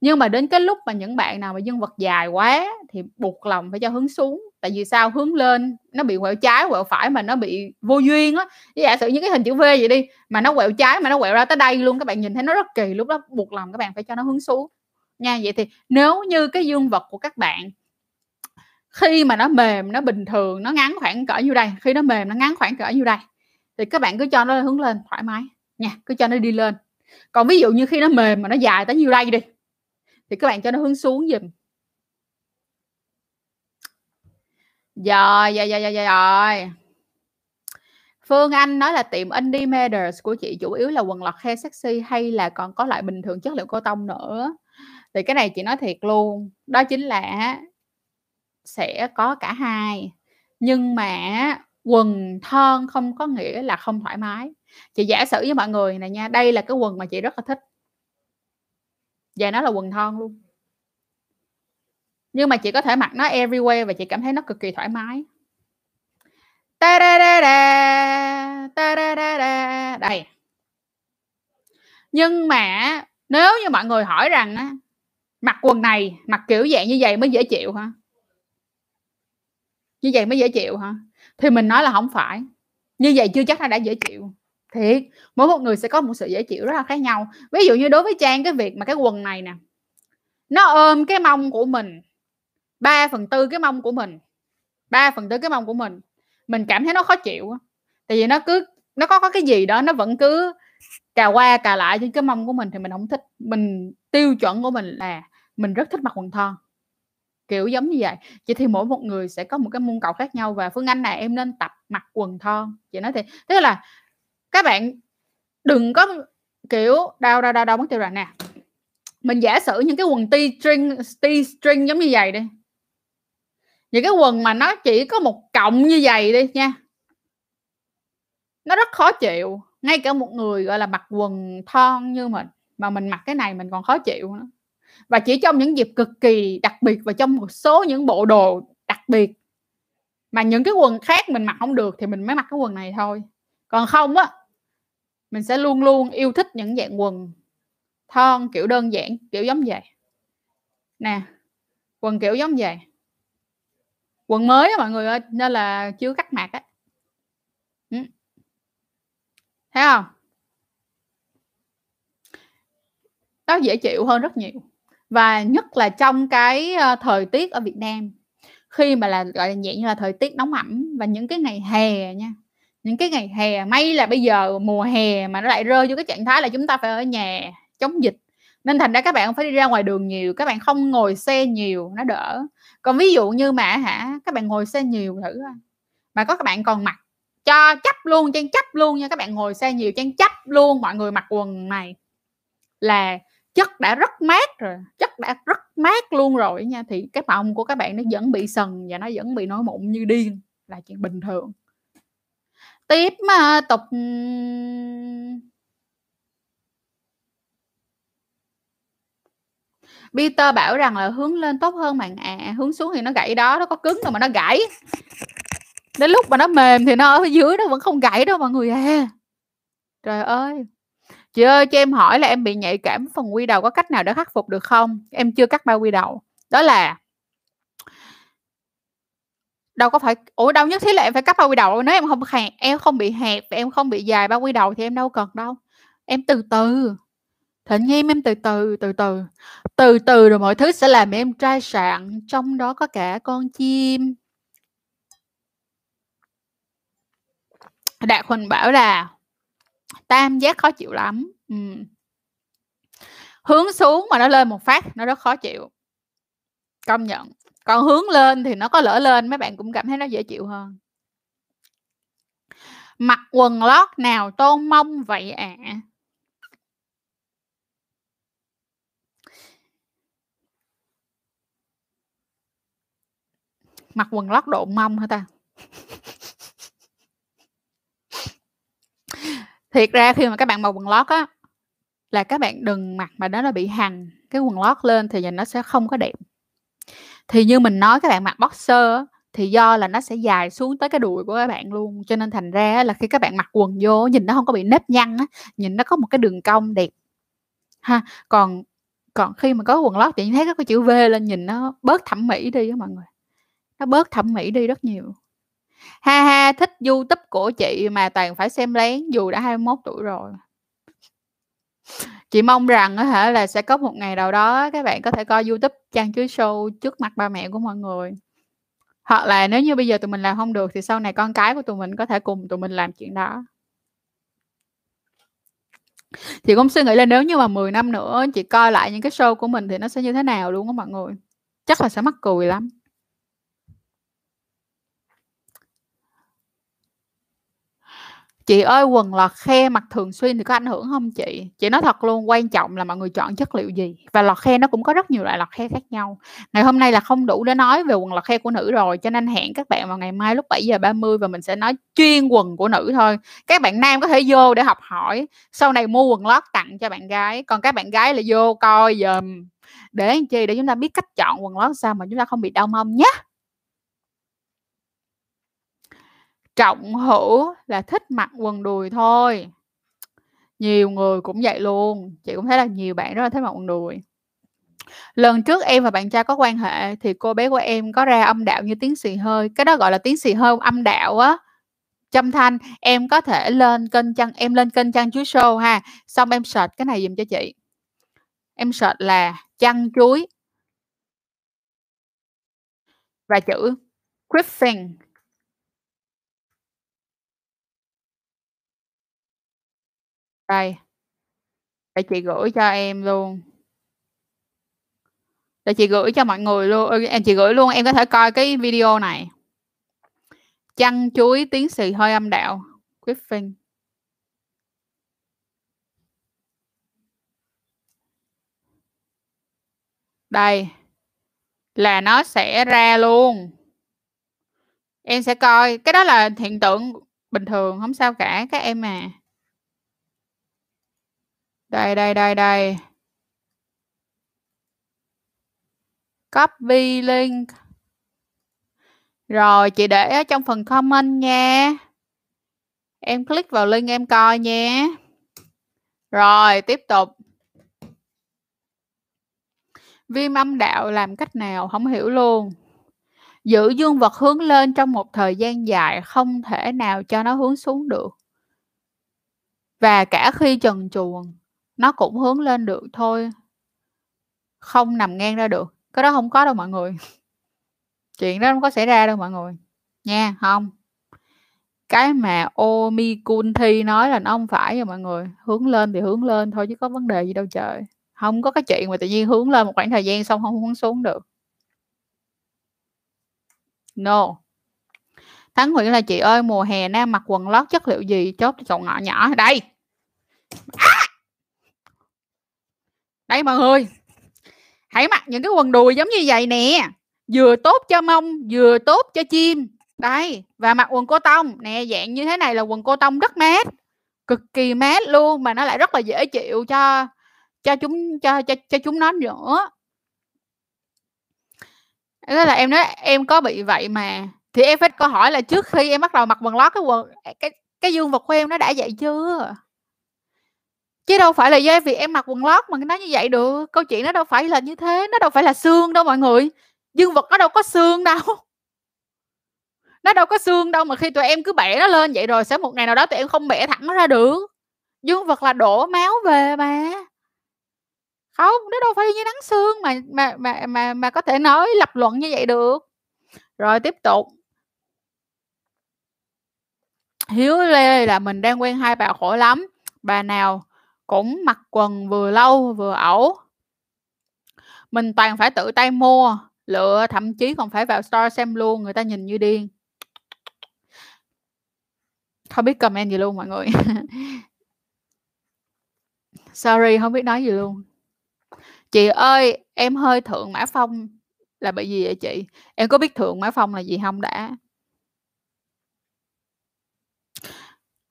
nhưng mà đến cái lúc mà những bạn nào mà dương vật dài quá thì buộc lòng phải cho hướng xuống. Tại vì sao? Hướng lên, nó bị quẹo trái, quẹo phải mà nó bị vô duyên á. Giả sử như cái hình chữ V vậy đi, mà nó quẹo trái, mà nó quẹo ra tới đây luôn, các bạn nhìn thấy nó rất kỳ lúc đó, buộc lòng các bạn phải cho nó hướng xuống. Nha, vậy thì nếu như cái dương vật của các bạn, khi mà nó mềm, nó bình thường, nó ngắn khoảng cỡ như đây, khi nó mềm, nó ngắn khoảng cỡ như đây, thì các bạn cứ cho nó hướng lên thoải mái. Nha, cứ cho nó đi lên. Còn ví dụ như khi nó mềm mà nó dài tới như đây đi thì các bạn cho nó hướng xuống giùm. Rồi rồi rồi rồi rồi Phương Anh nói là tiệm Indie Matters của chị chủ yếu là quần lọt khe sexy hay là còn có loại bình thường chất liệu cô tông nữa? Thì cái này chị nói thiệt luôn, đó chính là sẽ có cả hai. Nhưng mà quần thon không có nghĩa là không thoải mái. Chị giả sử với mọi người này nha, đây là cái quần mà chị rất là thích và nó là quần thon luôn. Nhưng mà chị có thể mặc nó everywhere và chị cảm thấy nó cực kỳ thoải mái. Ta da da da ta da da da đây. Nhưng mà nếu như mọi người hỏi rằng á, mặc quần này, mặc kiểu dạng như vậy mới dễ chịu hả? Như vậy mới dễ chịu hả? Thì mình nói là không phải. Như vậy chưa chắc là đã dễ chịu thiệt, mỗi một người sẽ có một sự dễ chịu rất là khác nhau. Ví dụ như đối với trang, cái việc mà cái quần này nè, nó ôm cái mông của mình 3 phần tư cái mông của mình 3 phần tư cái mông của mình mình cảm thấy nó khó chịu tại vì nó cứ, nó có có cái gì đó nó vẫn cứ cà qua cà lại trên cái mông của mình thì mình không thích. Mình, tiêu chuẩn của mình là mình rất thích mặc quần thon, kiểu giống như vậy. Chị thì mỗi một người sẽ có một cái môn cầu khác nhau và phương anh này em nên tập mặc quần thon. Chị nói thì tức là các bạn đừng có, kiểu, đau đau đau đau mất tiêu rồi nè. Mình giả sử những cái quần t string t string giống như vậy đi. Những cái quần mà nó chỉ có một cộng như vậy đi nha. Nó rất khó chịu. Ngay cả một người, gọi là, mặc quần thon như mình, mà mình mặc cái này mình còn khó chịu nữa. Và chỉ trong những dịp cực kỳ đặc biệt và trong một số những bộ đồ đặc biệt mà những cái quần khác mình mặc không được thì mình mới mặc cái quần này thôi. Còn không á mình sẽ luôn luôn yêu thích những dạng quần thon kiểu đơn giản, kiểu giống vậy. Nè, quần kiểu giống vậy. Quần mới á mọi người ơi, nên là chưa cắt mặt á. Ừ. thấy không? Nó dễ chịu hơn rất nhiều. Và nhất là trong cái ờ, thời tiết ở Việt Nam, khi mà là, gọi là nhẹ như là thời tiết nóng ẩm và những cái ngày hè nha những cái ngày hè, may là bây giờ mùa hè mà nó lại rơi vô cái trạng thái là chúng ta phải ở nhà chống dịch. Nên thành ra các bạn không phải đi ra ngoài đường nhiều, các bạn không ngồi xe nhiều, nó đỡ. Còn ví dụ như mà hả, các bạn ngồi xe nhiều thử mà có các bạn còn mặc, cho chấp luôn trang chấp luôn nha, các bạn ngồi xe nhiều trang chấp luôn, mọi người mặc quần này là chất đã rất mát rồi, chất đã rất mát luôn rồi nha. Thì cái mông của các bạn nó vẫn bị sần và nó vẫn bị nổi mụn như điên, là chuyện bình thường tiếp mà tục ừ, Peter bảo rằng là hướng lên tốt hơn bạn ạ. À, hướng xuống thì nó gãy đó nó có cứng rồi mà nó gãy. Đến lúc mà nó mềm thì nó ở dưới nó vẫn không gãy đâu mọi người à. Trời ơi. Chị ơi cho em hỏi là em bị nhạy cảm phần quy đầu có cách nào để khắc phục được không? Em chưa cắt bao quy đầu. Đó là đâu có phải ủa đâu nhất thiết là em phải cắt bao quy đầu nếu em không hẹp em không bị hẹp em không bị dài bao quy đầu thì em đâu cần đâu em từ từ Thịnh nghiêm em từ từ, từ từ. Từ từ rồi mọi thứ sẽ làm em trai sạn, trong đó có cả con chim. Đạt Huỳnh bảo là tam giác khó chịu lắm. Ừ. Hướng xuống mà nó lên một phát nó rất khó chịu. Công nhận. Còn hướng lên thì nó có lỡ lên, mấy bạn cũng cảm thấy nó dễ chịu hơn. Mặc quần lót nào tôn mông vậy ạ? À? mặc quần lót độ mông hả ta thiệt ra khi mà các bạn mặc quần lót á, là các bạn đừng mặc mà nó bị hằn cái quần lót lên thì nhìn nó sẽ không có đẹp. Thì như mình nói các bạn mặc boxer thì do là nó sẽ dài xuống tới cái đùi của các bạn luôn, cho nên thành ra là khi các bạn mặc quần vô nhìn nó không có bị nếp nhăn á, nhìn nó có một cái đường cong đẹp. Ha, còn còn khi mà có quần lót thì thấy có cái chữ V lên nhìn nó bớt thẩm mỹ đi á mọi người, nó bớt thẩm mỹ đi rất nhiều. Ha ha, thích YouTube của chị mà toàn phải xem lén dù đã 21 tuổi rồi. Chị mong rằng á hả là sẽ có một ngày nào đó các bạn có thể coi YouTube Trang Chuối Show trước mặt ba mẹ của mọi người. Hoặc là nếu như bây giờ tụi mình làm không được thì sau này con cái của tụi mình có thể cùng tụi mình làm chuyện đó. Chị cũng suy nghĩ là nếu như mà 10 năm nữa, chị coi lại những cái show của mình thì nó sẽ như thế nào luôn á mọi người. Chắc là sẽ mắc cười lắm. Chị ơi, quần lọt khe mặc thường xuyên thì có ảnh hưởng không chị? Chị nói thật luôn, quan trọng là mọi người chọn chất liệu gì, và lọt khe nó cũng có rất nhiều loại lọt khe khác nhau. Ngày hôm nay là không đủ để nói về quần lọt khe của nữ rồi, cho nên hẹn các bạn vào ngày mai lúc 7:30 và mình sẽ nói chuyên quần của nữ thôi. Các bạn nam có thể vô để học hỏi, sau này mua quần lót tặng cho bạn gái, còn các bạn gái là vô coi giùm. Để làm chi? Để chúng ta biết cách chọn quần lót sao mà chúng ta không bị đau mông nhé Trọng hữu là thích mặc quần đùi thôi. Nhiều người cũng vậy luôn, chị cũng thấy là nhiều bạn rất là thích mặc quần đùi. Lần trước em và bạn trai có quan hệ thì cô bé của em có ra âm đạo như tiếng xì hơi, cái đó gọi là tiếng xì hơi âm đạo á. Trâm Thanh, em có thể lên kênh chăn em lên kênh chăn Chuối Show ha, xong em search cái này giùm cho chị. Em search là chăn chuối. Và chữ Griffin. Đây. Để chị gửi cho em luôn. Để chị gửi cho mọi người luôn, ừ, em chị gửi luôn, em có thể coi cái video này. Chăn chuối tiến sĩ hơi âm đạo, Griffin. Đây. Là nó sẽ ra luôn. Em sẽ coi, cái đó là hiện tượng bình thường, không sao cả các em à. Đây, đây, đây, đây. Copy link. Rồi, chị để ở trong phần comment nha. Em click vào link em coi nha. Rồi, tiếp tục. Viêm âm đạo làm cách nào? không hiểu luôn. Giữ dương vật hướng lên trong một thời gian dài, không thể nào cho nó hướng xuống được. Và cả khi trần chuồng nó cũng hướng lên được thôi. Không nằm ngang ra được, cái đó không có đâu mọi người. Chuyện đó không có xảy ra đâu mọi người, nha, không. Cái mà Omikunthi nói là nó không phải rồi mọi người, hướng lên thì hướng lên thôi chứ có vấn đề gì đâu trời. không có cái chuyện mà tự nhiên hướng lên một khoảng thời gian xong không hướng xuống được. No. Thắng Nguyễn là "Chị ơi, mùa hè nam mặc quần lót chất liệu gì? Chốt cho chậu ngọ nhỏ." Đây. à! Đây mọi người. Hãy mặc những cái quần đùi giống như vậy nè, vừa tốt cho mông, vừa tốt cho chim. Đây, và mặc quần cô tông, nè, dạng như thế này là quần cô tông rất mát, cực kỳ mát luôn, mà nó lại rất là dễ chịu cho cho chúng cho cho cho chúng nó nữa. đó là em nói em có bị vậy mà, thì em phải câu hỏi là trước khi em bắt đầu mặc quần lót cái quần cái cái dương vật của em nó đã vậy chưa? Chứ đâu phải là do việc em mặc quần lót mà nó như vậy được, câu chuyện nó đâu phải là như thế, nó đâu phải là xương đâu mọi người, dương vật nó đâu có xương đâu. Nó đâu có xương đâu mà khi tụi em cứ bẻ nó lên vậy rồi sẽ một ngày nào đó tụi em không bẻ thẳng nó ra được. Dương vật là đổ máu về mà. Không, nó đâu phải như nắng xương mà mà mà mà mà có thể nói lập luận như vậy được. Rồi tiếp tục. Hiếu Lê là "Mình đang quen hai bà khổ lắm, bà nào cũng mặc quần vừa lâu vừa ẩu. Mình toàn phải tự tay mua, lựa, thậm chí còn phải vào store xem luôn, người ta nhìn như điên." Không biết comment gì luôn mọi người. Sorry, không biết nói gì luôn. "Chị ơi, em hơi thượng mã phong là bị gì vậy chị? Em có biết thượng mã phong là gì không đã?"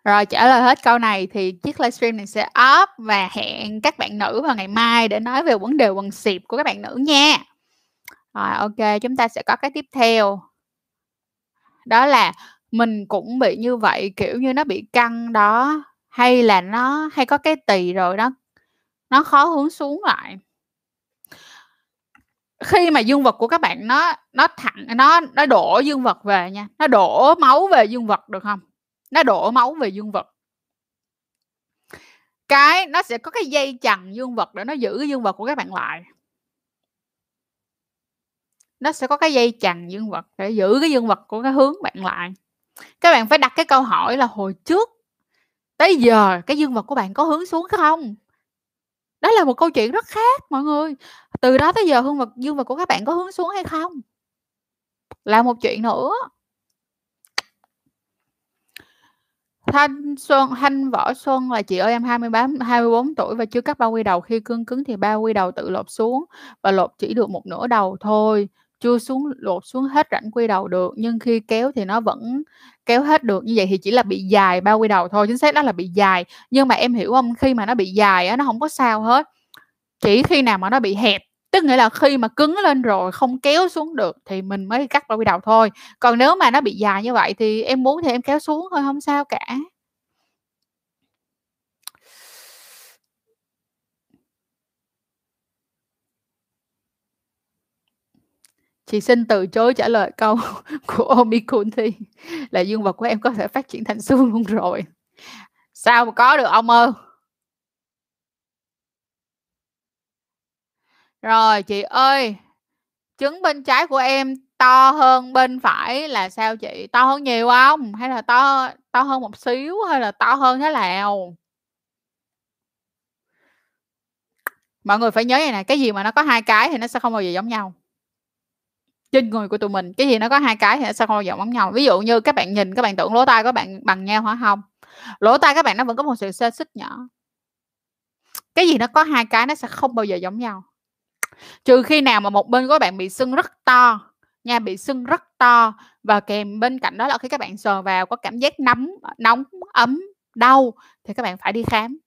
Rồi trả lời hết câu này thì chiếc livestream này sẽ up và hẹn các bạn nữ vào ngày mai để nói về vấn đề quần xịp của các bạn nữ nha. Rồi ok, chúng ta sẽ có cái tiếp theo. Đó là mình cũng bị như vậy, kiểu như nó bị căng đó, hay là nó hay có cái tỳ rồi đó, nó khó hướng xuống lại. Khi mà dương vật của các bạn nó nó thẳng nó nó đổ dương vật về nha, nó đổ máu về dương vật được không? Nó đổ máu về dương vật. Cái nó sẽ có cái dây chằng dương vật để nó giữ dương vật của các bạn lại. Nó sẽ có cái dây chằng dương vật để giữ cái dương vật của cái hướng bạn lại. Các bạn phải đặt cái câu hỏi là hồi trước, tới giờ cái dương vật của bạn có hướng xuống không? Đó là một câu chuyện rất khác, mọi người. Từ đó tới giờ hương vật, dương vật của các bạn có hướng xuống hay không? Là một chuyện nữa. Thanh Xuân Thanh Võ Xuân là "Chị ơi em 23 24 tuổi và chưa cắt bao quy đầu, khi cương cứng thì bao quy đầu tự lột xuống và lột chỉ được một nửa đầu thôi, chưa xuống lột xuống hết rãnh quy đầu được, nhưng khi kéo thì nó vẫn kéo hết được, như vậy thì chỉ là bị dài bao quy đầu thôi." Chính xác đó là bị dài, nhưng mà em hiểu không Khi mà nó bị dài á, nó không có sao hết, chỉ khi nào mà nó bị hẹp, tức nghĩa là khi mà cứng lên rồi không kéo xuống được thì mình mới cắt bao quy đầu thôi. Còn nếu mà nó bị dài như vậy thì em muốn thì em kéo xuống thôi, không sao cả. Chị xin từ chối trả lời câu của omicron thì là "Dương vật của em có thể phát triển thành xương luôn rồi." Sao mà có được ông ơi? Rồi, chị ơi, trứng bên trái của em to hơn bên phải là sao chị? To hơn nhiều không? Hay là to to hơn một xíu hay là to hơn thế nào? Mọi người phải nhớ này, nè, cái gì mà nó có hai cái thì nó sẽ không bao giờ giống nhau. Trên người của tụi mình, cái gì nó có hai cái thì nó sẽ không bao giờ giống nhau. Ví dụ như các bạn nhìn các bạn tưởng lỗ tai của bạn bằng nhau hả? không? lỗ tai các bạn nó vẫn có một sự xê xích nhỏ. Cái gì nó có hai cái nó sẽ không bao giờ giống nhau. Trừ khi nào mà một bên của bạn bị sưng rất to nha, bị sưng rất to và kèm bên cạnh đó là khi các bạn sờ vào có cảm giác nóng, nóng, ấm, đau thì các bạn phải đi khám.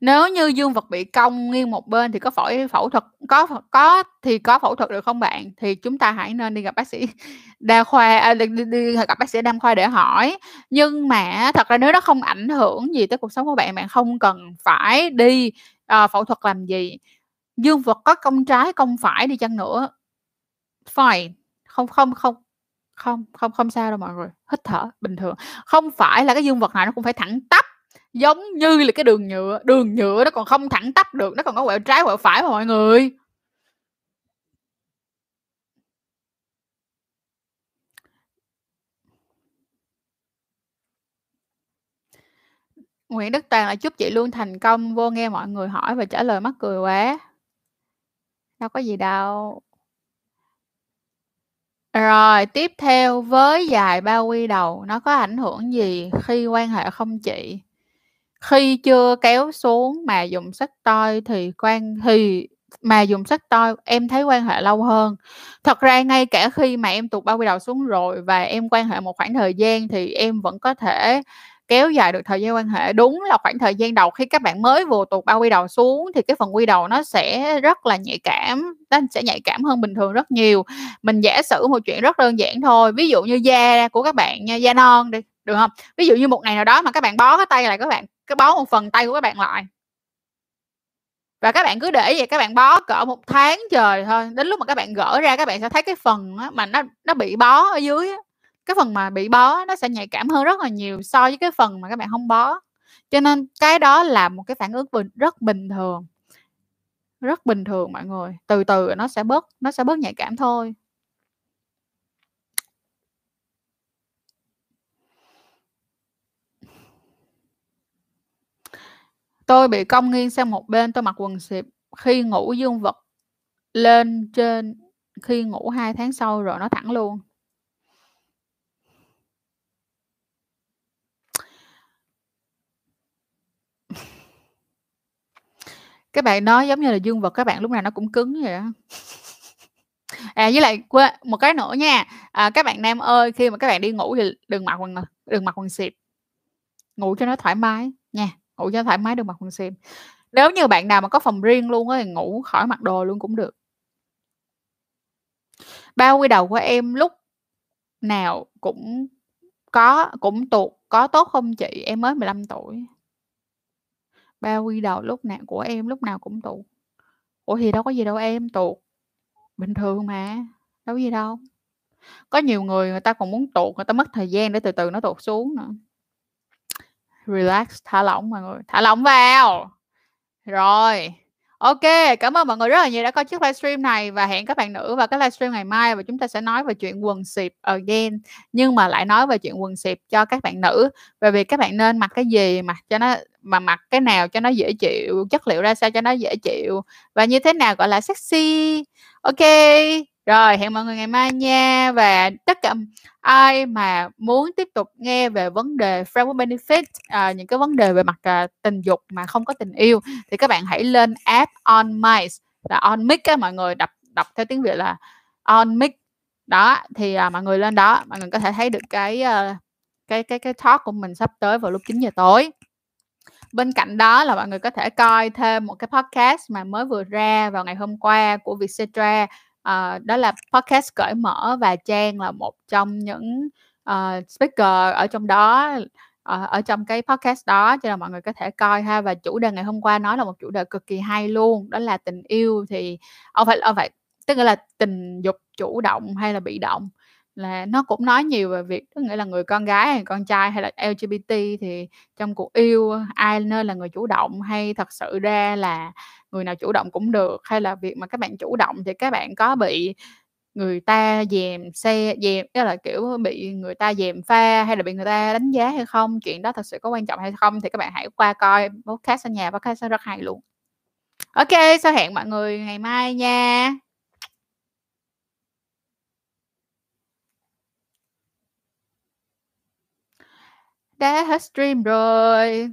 Nếu như dương vật bị cong nghiêng một bên thì có phải phẫu thuật có có thì có phẫu thuật được không bạn? Thì chúng ta hãy nên đi gặp bác sĩ đa khoa à, đi đi đi gặp bác sĩ đa khoa để hỏi. Nhưng mà thật ra nếu nó không ảnh hưởng gì tới cuộc sống của bạn, bạn không cần phải đi, à, phẫu thuật làm gì. Dương vật có cong trái, cong phải đi chăng nữa fine, không không không không không không sao đâu mọi người, hít thở bình thường. Không phải là cái dương vật này nó cũng phải thẳng tắp, giống như là cái đường nhựa, đường nhựa nó còn không thẳng tắp được, nó còn có quẹo trái, quẹo phải mà mọi người. Nguyễn Đức Toàn là chúc chị luôn thành công, vô nghe mọi người hỏi và trả lời mắc cười quá. Đâu có gì đâu. Rồi, tiếp theo với dài bao quy đầu, nó có ảnh hưởng gì khi quan hệ không chị? Khi chưa kéo xuống mà dùng sách toi thì quan thì mà dùng sách toi em thấy quan hệ lâu hơn. Thật ra ngay cả khi mà em tụt bao quy đầu xuống rồi và em quan hệ một khoảng thời gian thì em vẫn có thể kéo dài được thời gian quan hệ. Đúng là khoảng thời gian đầu khi các bạn mới vừa tụt bao quy đầu xuống thì cái phần quy đầu nó sẽ rất là nhạy cảm, nó sẽ nhạy cảm hơn bình thường rất nhiều. Mình giả sử một chuyện rất đơn giản thôi, ví dụ như da của các bạn nha, da non đi, được không? Ví dụ như một ngày nào đó mà các bạn bó cái tay lại các bạn cái bó một phần tay của các bạn lại. Và các bạn cứ để vậy các bạn bó cỡ một tháng trời thôi, đến lúc mà các bạn gỡ ra các bạn sẽ thấy cái phần mà nó nó bị bó ở dưới cái phần mà bị bó nó sẽ nhạy cảm hơn rất là nhiều so với cái phần mà các bạn không bó. Cho nên cái đó là một cái phản ứng bình rất bình thường. Rất bình thường mọi người, từ từ nó sẽ bớt nó sẽ bớt nhạy cảm thôi. Tôi bị cong nghiêng sang một bên, tôi mặc quần xịp, khi ngủ dương vật lên trên, khi ngủ 2 tháng sau rồi nó thẳng luôn. Các bạn nói giống như là dương vật các bạn lúc nào nó cũng cứng vậy đó. À, với lại quên một cái nữa nha, à, các bạn nam ơi, khi mà các bạn đi ngủ thì đừng mặc quần, đừng mặc quần xịp. Ngủ cho nó thoải mái nha, ngủ cho thoải mái đừng mặc quần xem. Nếu như bạn nào mà có phòng riêng luôn á thì ngủ khỏi mặc đồ luôn cũng được. Bao quy đầu của em lúc nào cũng có cũng tuột, có tốt không chị? Em mới 15 tuổi. Bao quy đầu lúc nào của em lúc nào cũng tuột. Ủa, thì đâu có gì đâu em, tuột. Bình thường mà, đâu có gì đâu. Có nhiều người người ta còn muốn tuột, người ta mất thời gian để từ từ nó tuột xuống nữa. Relax, thả lỏng mọi người, thả lỏng vào. Rồi. OK, cảm ơn mọi người rất là nhiều đã coi chiếc livestream này và hẹn các bạn nữ vào cái livestream ngày mai và chúng ta sẽ nói về chuyện quần xịp again, nhưng mà lại nói về chuyện quần xịp cho các bạn nữ, về việc các bạn nên mặc cái gì, mặc cho nó mà mặc cái nào cho nó dễ chịu, chất liệu ra sao cho nó dễ chịu và như thế nào gọi là sexy. OK, rồi hẹn mọi người ngày mai nha và tất cả ai mà muốn tiếp tục nghe về vấn đề framework benefit, à, những cái vấn đề về mặt, à, tình dục mà không có tình yêu thì các bạn hãy lên app On Mic là On Mic á, mọi người đọc đọc theo tiếng Việt là On Mic. Đó, thì, à, mọi người lên đó, mọi người có thể thấy được cái, à, cái cái cái talk của mình sắp tới vào lúc 9:00 tối. Bên cạnh đó là mọi người có thể coi thêm một cái podcast mà mới vừa ra vào ngày hôm qua của Vietcetera, ờ, đó là podcast Cởi Mở và Trang là một trong những, uh, speaker ở trong đó, ờ, ở trong cái podcast đó, cho nên mọi người có thể coi ha. Và chủ đề ngày hôm qua nói là một chủ đề cực kỳ hay luôn, đó là tình yêu thì ông phải ông phải tức là tình dục chủ động hay là bị động, là nó cũng nói nhiều về việc tức nghĩa là người con gái hay con trai hay là LGBT thì trong cuộc yêu ai nên là người chủ động hay thật sự ra là người nào chủ động cũng được, hay là việc mà các bạn chủ động thì các bạn có bị người ta dèm xe dèm tức là, kiểu, bị người ta dèm pha hay là bị người ta đánh giá hay không? Chuyện đó thật sự có quan trọng hay không? Thì các bạn hãy qua coi podcast ở nhà, podcast rất hay luôn. OK, sau hẹn mọi người ngày mai nha. Đã hết stream rồi.